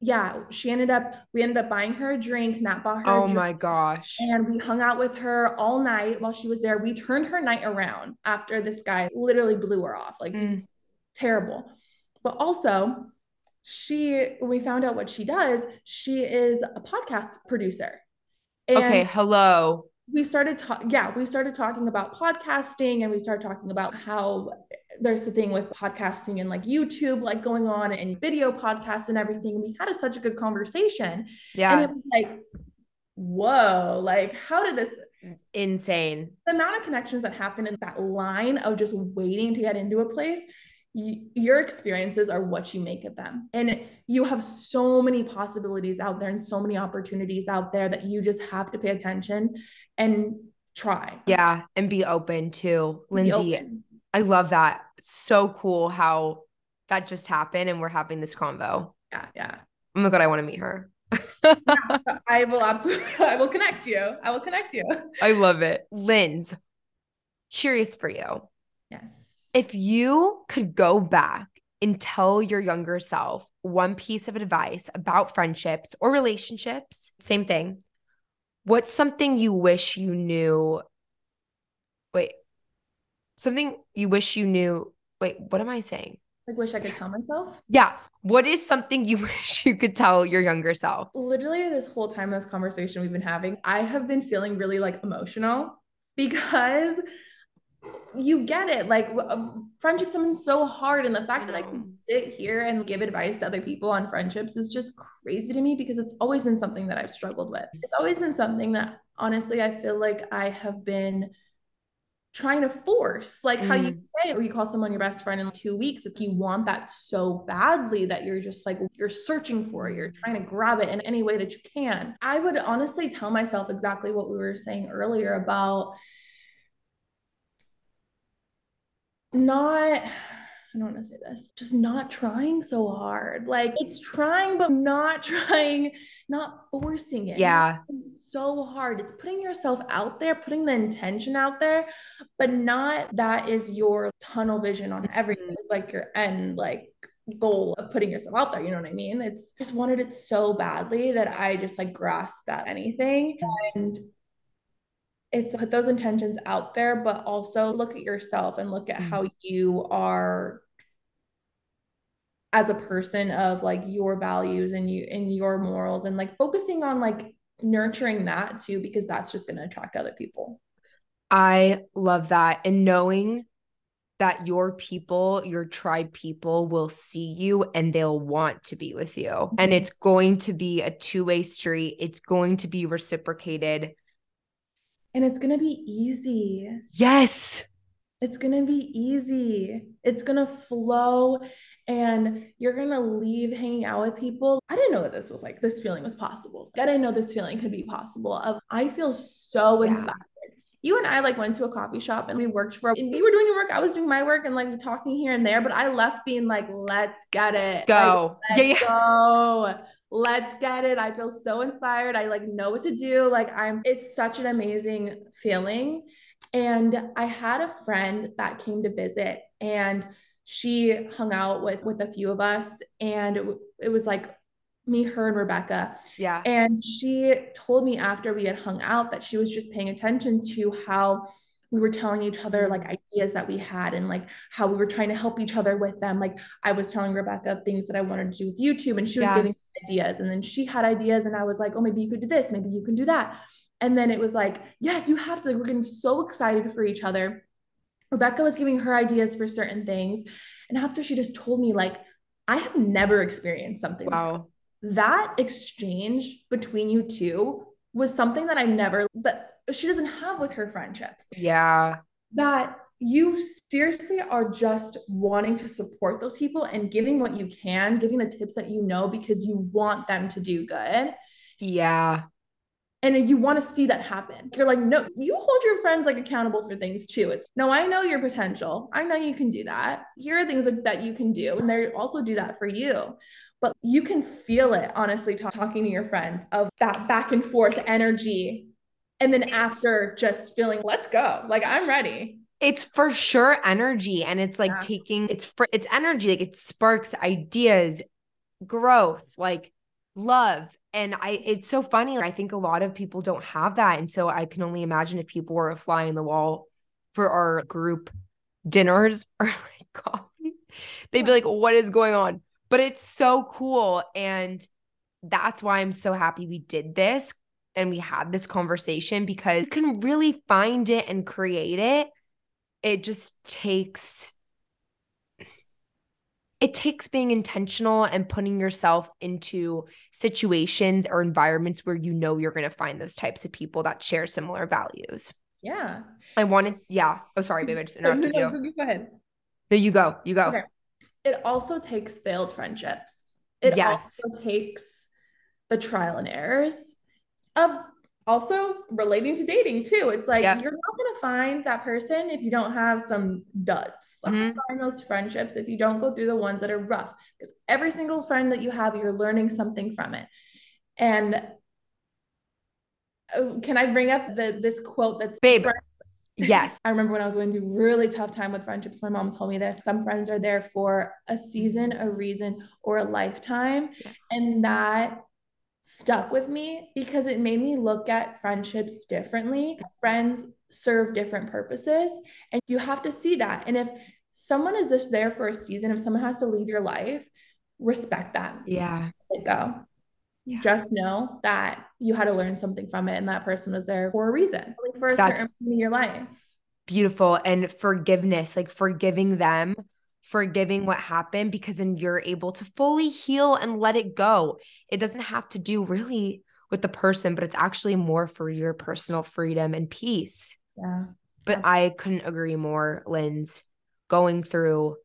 yeah, she ended up, we ended up buying her a drink, Nat bought her. Oh my gosh. And we hung out with her all night while she was there. We turned her night around after this guy literally blew her off. Like mm. terrible. But also, she, when we found out what she does, she is a podcast producer. And okay, hello. We started talking, yeah, we started talking about podcasting and we started talking about how there's a thing with podcasting and like YouTube, like going on and video podcasts and everything. We had a, such a good conversation. Yeah. And it was like, whoa, like, how did this insane? The amount of connections that happen in that line of just waiting to get into a place your experiences are what you make of them. And you have so many possibilities out there and so many opportunities out there that you just have to pay attention and try. Yeah. And be open to Lindsay. I love that. So cool how that just happened and we're having this convo. Yeah. Yeah. Oh my God, I want to meet her. yeah, [LAUGHS] I will absolutely, [LAUGHS] I will connect you. I will connect you. I love it. Linz, curious for you. Yes if you could go back and tell your younger self one piece of advice about friendships or relationships, same thing, what's something you wish you knew? Wait, something you wish you knew. Wait, what am I saying? Like, wish I could tell myself? Yeah. What is something you [LAUGHS] wish you could tell your younger self? Literally, this whole time, this conversation we've been having, I have been feeling really like emotional because you get it. Like friendship something's so hard. And the fact that I can sit here and give advice to other people on friendships is just crazy to me because it's always been something that I've struggled with. It's always been something that honestly I feel like I have been trying to force like how you mm. say or you call someone your best friend in two weeks if you want that so badly that you're just like you're searching for it you're trying to grab it in any way that you can i would honestly tell myself exactly what we were saying earlier about not I don't want to say this, just not trying so hard. Like it's trying, but not [LAUGHS] trying, not forcing it. Yeah. It's so hard. It's putting yourself out there, putting the intention out there, but not that is your tunnel vision on everything. Mm-hmm. It's like your end, like goal of putting yourself out there. You know what I mean? It's just wanted it so badly that I just like grasped at anything. And it's put those intentions out there, but also look at yourself and look at mm-hmm. how you are as a person of like your values and you and your morals and like focusing on like nurturing that too because that's just going to attract other people. I love that and knowing that your people, your tribe people will see you and they'll want to be with you. Mm-hmm. And it's going to be a two-way street. It's going to be reciprocated and it's going to be easy. Yes. It's going to be easy. It's going to flow and you're going to leave hanging out with people. I didn't know that this was like this feeling was possible. I didn't know this feeling could be possible. Of I feel so inspired. Yeah. You and I like went to a coffee shop and we worked for and you were doing your work, I was doing my work and like talking here and there, but I left being like, let's get it. Let's go. Like, let's yeah, yeah. go let's get it. I feel so inspired. I like know what to do. Like I'm it's such an amazing feeling. And I had a friend that came to visit and she hung out with with a few of us and it, it was like me, her, and Rebecca. Yeah. And she told me after we had hung out that she was just paying attention to how we were telling each other like ideas that we had and like how we were trying to help each other with them. Like I was telling Rebecca things that I wanted to do with YouTube and she was yeah. giving ideas. And then she had ideas and I was like, oh, maybe you could do this, maybe you can do that. And then it was like, yes, you have to. Like, We're getting so excited for each other. Rebecca was giving her ideas for certain things. And after she just told me, like, I have never experienced something. Wow. Like that. that exchange between you two was something that I never, that she doesn't have with her friendships. Yeah. That you seriously are just wanting to support those people and giving what you can, giving the tips that you know because you want them to do good. Yeah and you want to see that happen you're like no you hold your friends like accountable for things too it's no i know your potential i know you can do that here are things that, that you can do and they also do that for you but you can feel it honestly talk, talking to your friends of that back and forth energy and then after just feeling let's go like i'm ready it's for sure energy and it's like yeah. taking it's for it's energy like it sparks ideas growth like love and I it's so funny. I think a lot of people don't have that. And so I can only imagine if people were a fly in the wall for our group dinners [LAUGHS] or like coffee, they'd be like, what is going on? But it's so cool. And that's why I'm so happy we did this and we had this conversation because you can really find it and create it. It just takes it takes being intentional and putting yourself into situations or environments where you know you're going to find those types of people that share similar values. Yeah. I wanted, yeah. Oh, sorry, baby. I just [LAUGHS] interrupted no, you. Go ahead. There you go. You go. Okay. It also takes failed friendships. It yes. also takes the trial and errors of also relating to dating too. It's like yep. you're not gonna find that person if you don't have some duds. Like mm-hmm. find those friendships if you don't go through the ones that are rough. Because every single friend that you have, you're learning something from it. And uh, can I bring up the this quote that's babe? Yes. [LAUGHS] I remember when I was going through really tough time with friendships, my mom told me this. Some friends are there for a season, a reason, or a lifetime. Yeah. And that stuck with me because it made me look at friendships differently. Friends serve different purposes, and you have to see that. And if someone is just there for a season, if someone has to leave your life, respect that. Yeah. Let go. Yeah. Just know that you had to learn something from it, and that person was there for a reason, like for a That's certain point in your life. Beautiful. And forgiveness, like forgiving them forgiving what happened because then you're able to fully heal and let it go. It doesn't have to do really with the person, but it's actually more for your personal freedom and peace. Yeah. But I couldn't agree more, Linz, going through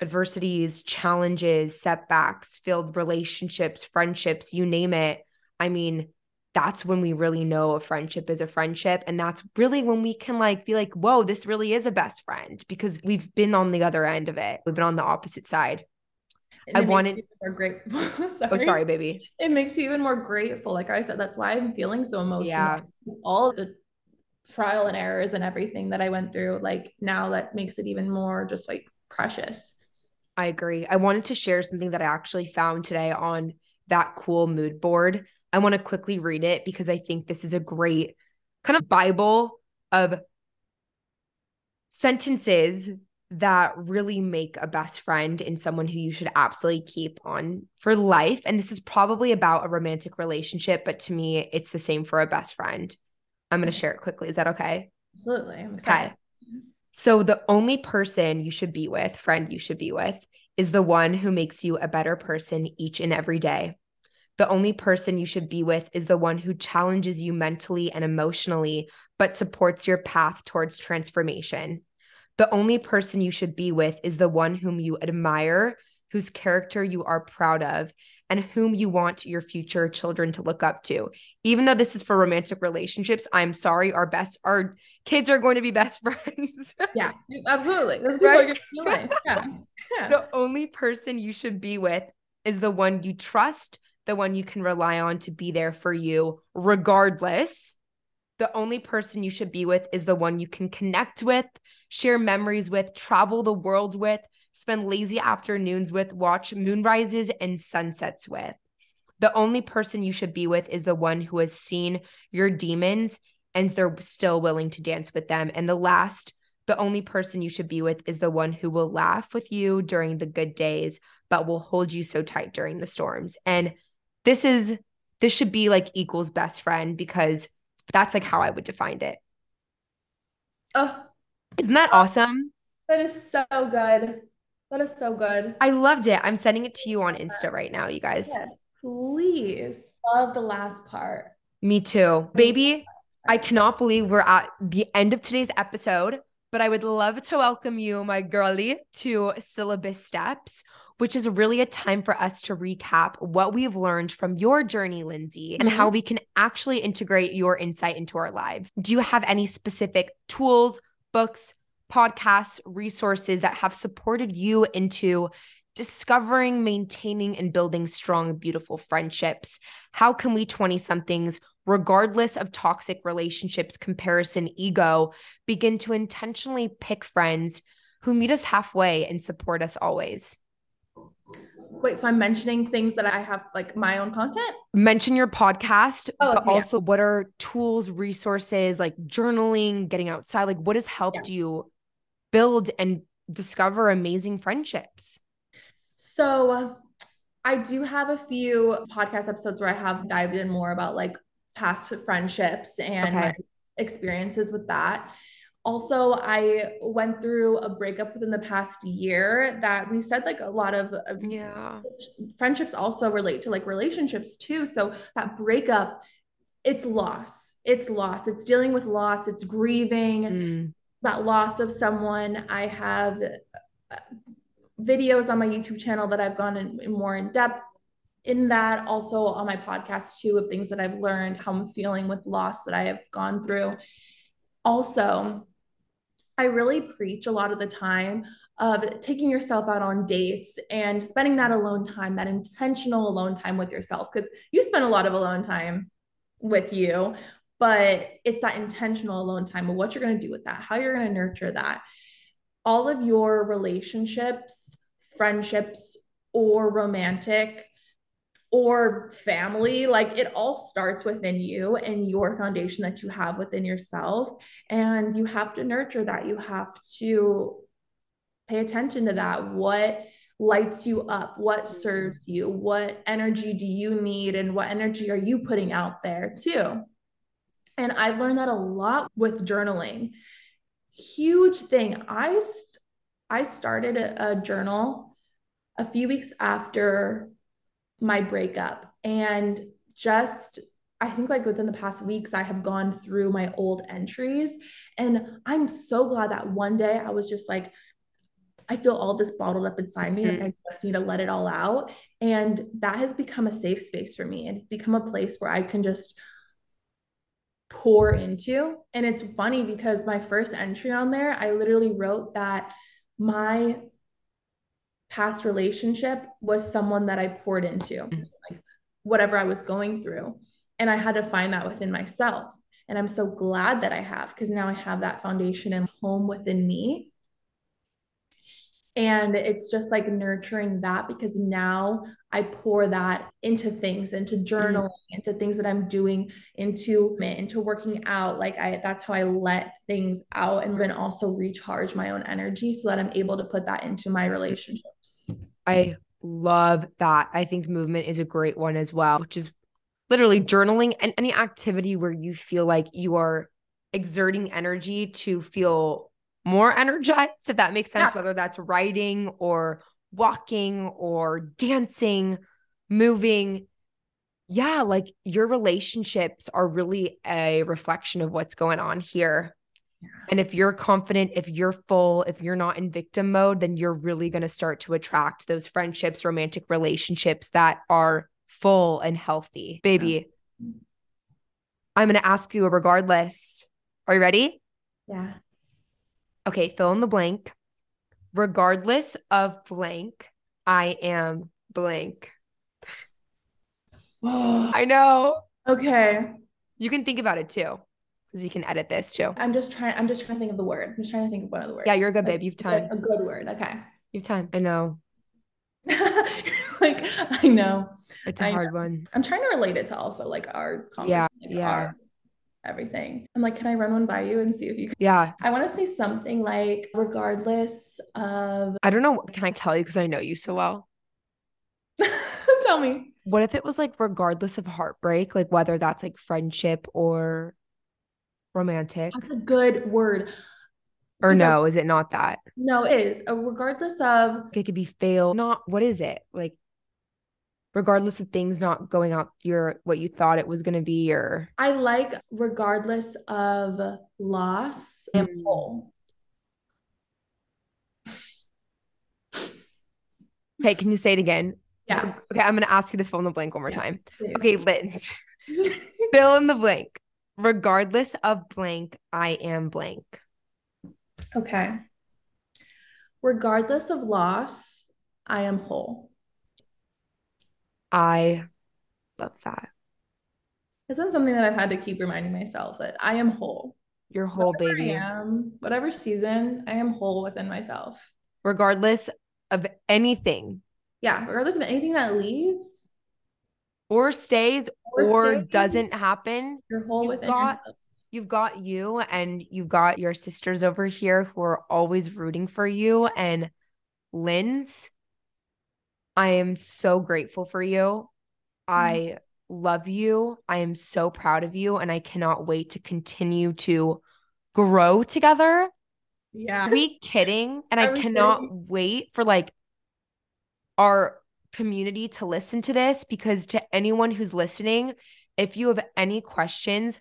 adversities, challenges, setbacks, failed relationships, friendships, you name it. I mean, that's when we really know a friendship is a friendship. And that's really when we can like be like whoa this really is a best friend because we've been on the other end of it. We've been on the opposite side. And i wanted more grateful. [LAUGHS] Oh, sorry. oh sorry. baby. It makes you even more grateful. Like i said that's why i'm feeling so emotional. Yeah. All the trial and errors and everything that i went through like now that makes it even more just like precious. I agree. I wanted to share something that i actually found today on that cool mood board I want to quickly read it because I think this is a great kind of Bible of sentences that really make a best friend and someone who you should absolutely keep on for life. And this is probably about a romantic relationship, but to me, it's the same for a best friend. I'm going to share it quickly. Is that okay? Absolutely. I'm excited. Okay. So, the only person you should be with, friend you should be with, is the one who makes you a better person each and every day. The only person you should be with is the one who challenges you mentally and emotionally, but supports your path towards transformation. The only person you should be with is the one whom you admire, whose character you are proud of, and whom you want your future children to look up to. Even though this is for romantic relationships, I'm sorry, our best our kids are going to be best [LAUGHS] friends. yeah, absolutely. Those people right? are going to yeah. yeah. [LAUGHS] The only person you should be with is the one you trust, the one you can rely on to be there for you regardless. The only person you should be with is the one you can connect with, share memories with, travel the world with, spend lazy afternoons with, watch moonrises and sunsets with. The only person you should be with is the one who has seen your demons and they're still willing to dance with them. And the last, the only person you should be with is the one who will laugh with you during the good days, but will hold you so tight during the storms. And this is, this should be like equals best friend because that's like how I would define it. Oh, isn't that awesome? That is so good. That is so good. I loved it. I'm sending it to you on Insta right now, you guys. Yes, please. Love the last part. Me too. Baby, I cannot believe we're at the end of today's episode, but I would love to welcome you, my girly, to Syllabus Steps, which is really a time for us to recap what we've learned from your journey, Lindsay, and mm-hmm. how we can actually integrate your insight into our lives. Do you have any specific tools, books, podcasts, resources that have supported you into discovering, maintaining, and building strong, beautiful friendships? How can we 20 somethings, regardless of toxic relationships, comparison, ego, begin to intentionally pick friends who meet us halfway and support us always? Wait, so I'm mentioning things that I have like my own content? Mention your podcast, oh, but yeah. also what are tools, resources like journaling, getting outside? Like what has helped yeah. you build and discover amazing friendships? So I do have a few podcast episodes where I have dived in more about like past friendships and okay. experiences with that. Also, I went through a breakup within the past year that we said like a lot of yeah friendships also relate to like relationships too. So that breakup, it's loss. It's loss. It's dealing with loss. It's grieving mm. that loss of someone. I have uh, videos on my YouTube channel that I've gone in, in more in depth in that also on my podcast too of things that I've learned, how I'm feeling with loss that I have gone through. Also, I really preach a lot of the time of taking yourself out on dates and spending that alone time, that intentional alone time with yourself, because you spend a lot of alone time with you, but it's that intentional alone time of what you're going to do with that, how you're going to nurture that. All of your relationships, friendships, or romantic or family like it all starts within you and your foundation that you have within yourself. And you have to nurture that. You have to pay attention to that. What lights you up? What mm-hmm. serves you? What energy do you need? And what energy are you putting out there too? And i've learned that a lot with journaling huge thing i st- i started a, a journal a few weeks after my breakup and just I think like within the past weeks, I have gone through my old entries. And I'm so glad that one day I was just like, I feel all this bottled up inside me. Mm-hmm. Like I just need to let it all out. And that has become a safe space for me. It's become a place where I can just pour into. And it's funny because my first entry on there, I literally wrote that my past relationship was someone that I poured into, mm-hmm. like whatever I was going through. And I had to find that within myself. And I'm so glad that I have because now I have that foundation and home within me and it's just like nurturing that because now I pour that into things, into mm. journaling, mm. into things that I'm doing, into into working out. Like I that's how I let things out and then also recharge my own energy so that I'm able to put that into my relationships. I love that. I think movement is a great one as well, which is literally journaling and any activity where you feel like you are exerting energy to feel more energized, if that makes sense, yeah. whether that's writing or walking or dancing, moving. Yeah, like your relationships are really a reflection of what's going on here. Yeah. And if you're confident, if you're full, if you're not in victim mode, then you're really going to start to attract those friendships, romantic relationships that are full and healthy. Baby, yeah. I'm going to ask you regardless. Are you ready? Yeah okay, fill in the blank. Regardless of blank, I am blank. [GASPS] I know. Okay. You can think about it too. Because you can edit this too. I'm just trying, I'm just trying to think of the word. I'm just trying to think of one of the words. Yeah, you're a good babe. You've time. A good word. Okay. You have time. I know. [LAUGHS] like I know. It's a I hard know. one. I'm trying to relate it to also like our Yeah, like yeah. our everything. I'm like, can I run one by you and see if you can? Yeah. I want to say something like, regardless of, I don't know. Can I tell you? Because I know you so well. [LAUGHS] tell me. What if it was like regardless of heartbreak, like whether that's like friendship or romantic? That's a good word. Or I- no, is it not that? No, it is. Uh, regardless of, It could be fail. Not what is it? Like regardless of things not going out your what you thought it was gonna be or I like regardless of loss and Mm. whole. Okay, can you say it again? Yeah. Okay, I'm gonna ask you to fill in the blank one more Yes, time. please. Okay, Linz. [LAUGHS] fill in the blank. Regardless of blank, I am blank. Okay. Regardless of loss, I am whole. I love that. It's been something that I've had to keep reminding myself that I am whole. Your whole Whatever baby. I am, whatever season, I am whole within myself. Regardless of anything Yeah, regardless of anything that leaves or stays or, or stays, doesn't happen, you're whole you've within got- yourself. you've got you and you've got your sisters over here who are always rooting for you. And Linz, I am so grateful for you. Mm-hmm. I love you. I am so proud of you. And I cannot wait to continue to grow together. Yeah. Are we kidding? And I we cannot kidding? wait for like our community to listen to this because to anyone who's listening, if you have any questions,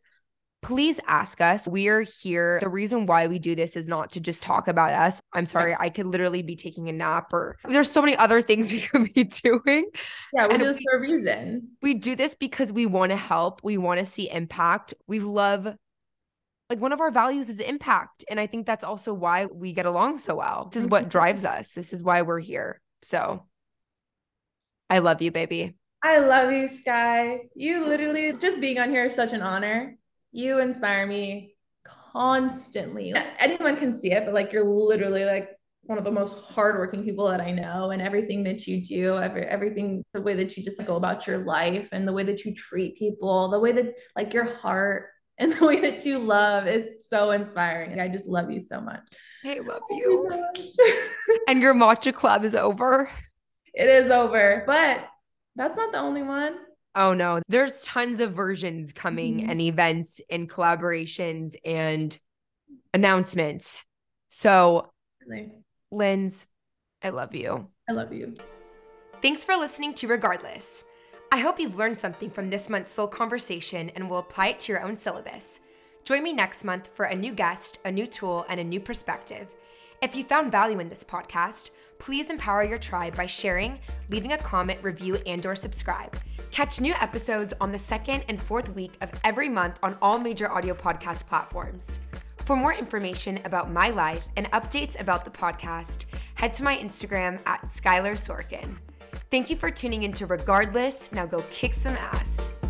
please ask us. We're here. The reason why we do this is not to just talk about us. I'm sorry, I could literally be taking a nap or there's so many other things [LAUGHS] we could be doing. Yeah, we do this for a reason. We do this because we want to help. We want to see impact. We love like one of our values is impact. And I think that's also why we get along so well. This is what Mhm. drives us. This is why we're here. So I love you, baby. I love you, Sky. You literally just being on here is such an honor. You inspire me constantly. Anyone can see it, but like you're literally like one of the most hardworking people that I know, and everything that you do, every everything, the way that you just go about your life, and the way that you treat people, the way that like your heart [LAUGHS] and the way that you love is so inspiring. I just love you so much. I love you you. so much. [LAUGHS] And your matcha club is over. it is over, but that's not the only one. Oh no, there's tons of versions coming Mhm. and events and collaborations and announcements. So, Really. Linz, I love you. I love you. Thanks for listening to Regardless. I hope you've learned something from this month's Soul Conversation and will apply it to your own syllabus. Join me next month for a new guest, a new tool, and a new perspective. If you found value in this podcast, please empower your tribe by sharing, leaving a comment, review, and or subscribe. Catch new episodes on the second and fourth week of every month on all major audio podcast platforms. For more information about my life and updates about the podcast, head to my Instagram at Skylar Sorkin. Thank you for tuning into Regardless. Now go kick some ass.